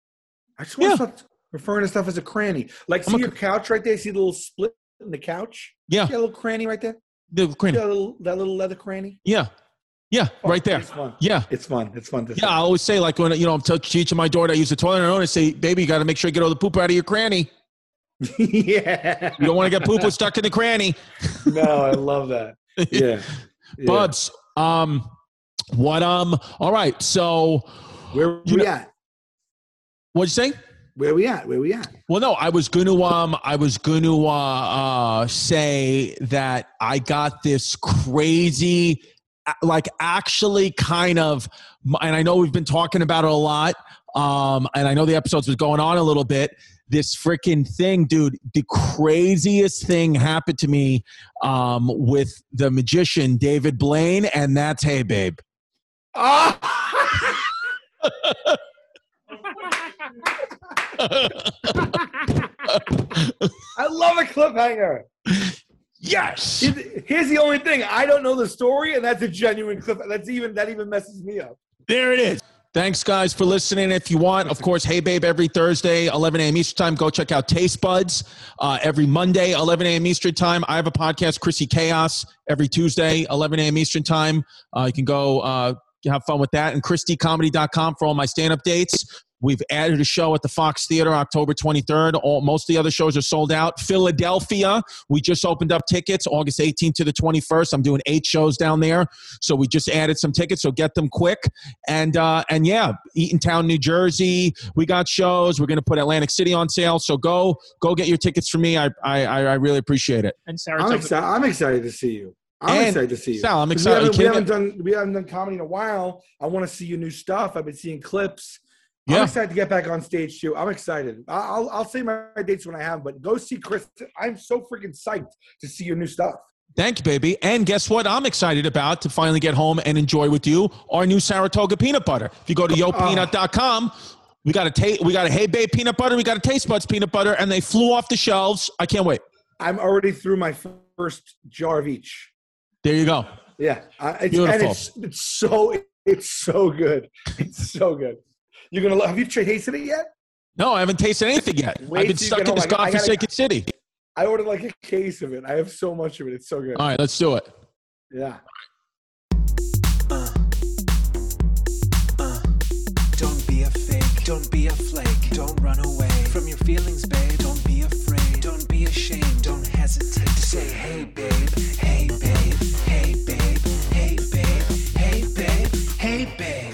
I just want Yeah. to start referring to stuff as a cranny. Like, see a- your couch right there. See the little split in the couch. Yeah. See that little cranny right there. The cranny. that little, that little leather cranny. Yeah. Yeah. Fun. Right there. It's fun. Yeah. It's fun. It's fun to Yeah. I always say, like, when, you know, I'm t- teaching my daughter, I use the toilet, and I always say, baby, you got to make sure you get all the poop out of your cranny. yeah. You don't want to get poop stuck in the cranny. No, I love that. Yeah. yeah. Bubs, um, what, um, all right. So, Where You we know- at? what'd you say? Where we at? Where we at? Well, no, I was going to um, I was to uh, uh, say that I got this crazy, like actually kind of, and I know we've been talking about it a lot, um, and I know the episodes was going on a little bit. This freaking thing, dude, the craziest thing happened to me um, with the magician David Blaine, and that's Hey Babe. Ah! I love a cliffhanger. yes. Here's, here's the only thing: I don't know the story, and that's a genuine cliff. That's even that even messes me up. There it is. Thanks, guys, for listening. If you want, of course, Hey Babe every Thursday, 11 a.m. Eastern Time. Go check out Taste Buds uh, every Monday, 11 a.m. Eastern Time. I have a podcast, Chrissy Chaos, every Tuesday, 11 a.m. Eastern Time. Uh, you can go uh, have fun with that. And ChrisDComedy.com for all my stand up dates. We've added a show at the Fox Theater October 23rd. All, most of the other shows are sold out. Philadelphia, we just opened up tickets August 18th to the 21st. I'm doing eight shows down there. So we just added some tickets, so get them quick. And uh, and yeah, Eatontown, New Jersey, we got shows. We're gonna put Atlantic City on sale. So go go get your tickets for me. I I, I I really appreciate it. And I'm Saratoga. excited. I'm excited to see you. I'm And, excited to see you. Sal, I'm excited. We haven't, we haven't done we haven't done comedy in a while. I want to see your new stuff. I've been seeing clips. Yeah. I'm excited to get back on stage too. I'm excited. I- I'll I'll say my dates when I have, but go see Chris. I'm so freaking psyched to see your new stuff. Thank you, baby. And guess what? I'm excited about to finally get home and enjoy with you our new Saratoga peanut butter. If you go to yopeanut.com, we got a ta- we got a Hey Babe peanut butter, we got a Taste Buds peanut butter, and they flew off the shelves. I can't wait. I'm already through my first jar of each. There you go. Yeah, I, it's, and Beautiful. it's it's so it's so good. It's so good. You're gonna love, have you tasted it yet? No, I haven't tasted anything yet. Wait I've been stuck in this like, godforsaken city. I ordered like a case of it. I have so much of it. It's so good. All right, let's do it. Yeah. Uh, uh, don't be a fake. Don't be a flake. Don't run away from your feelings, babe. Don't be afraid. Don't be ashamed. Don't hesitate to say, hey, babe. Hey, babe. Hey, babe. Hey, babe. Hey, babe. Hey, babe.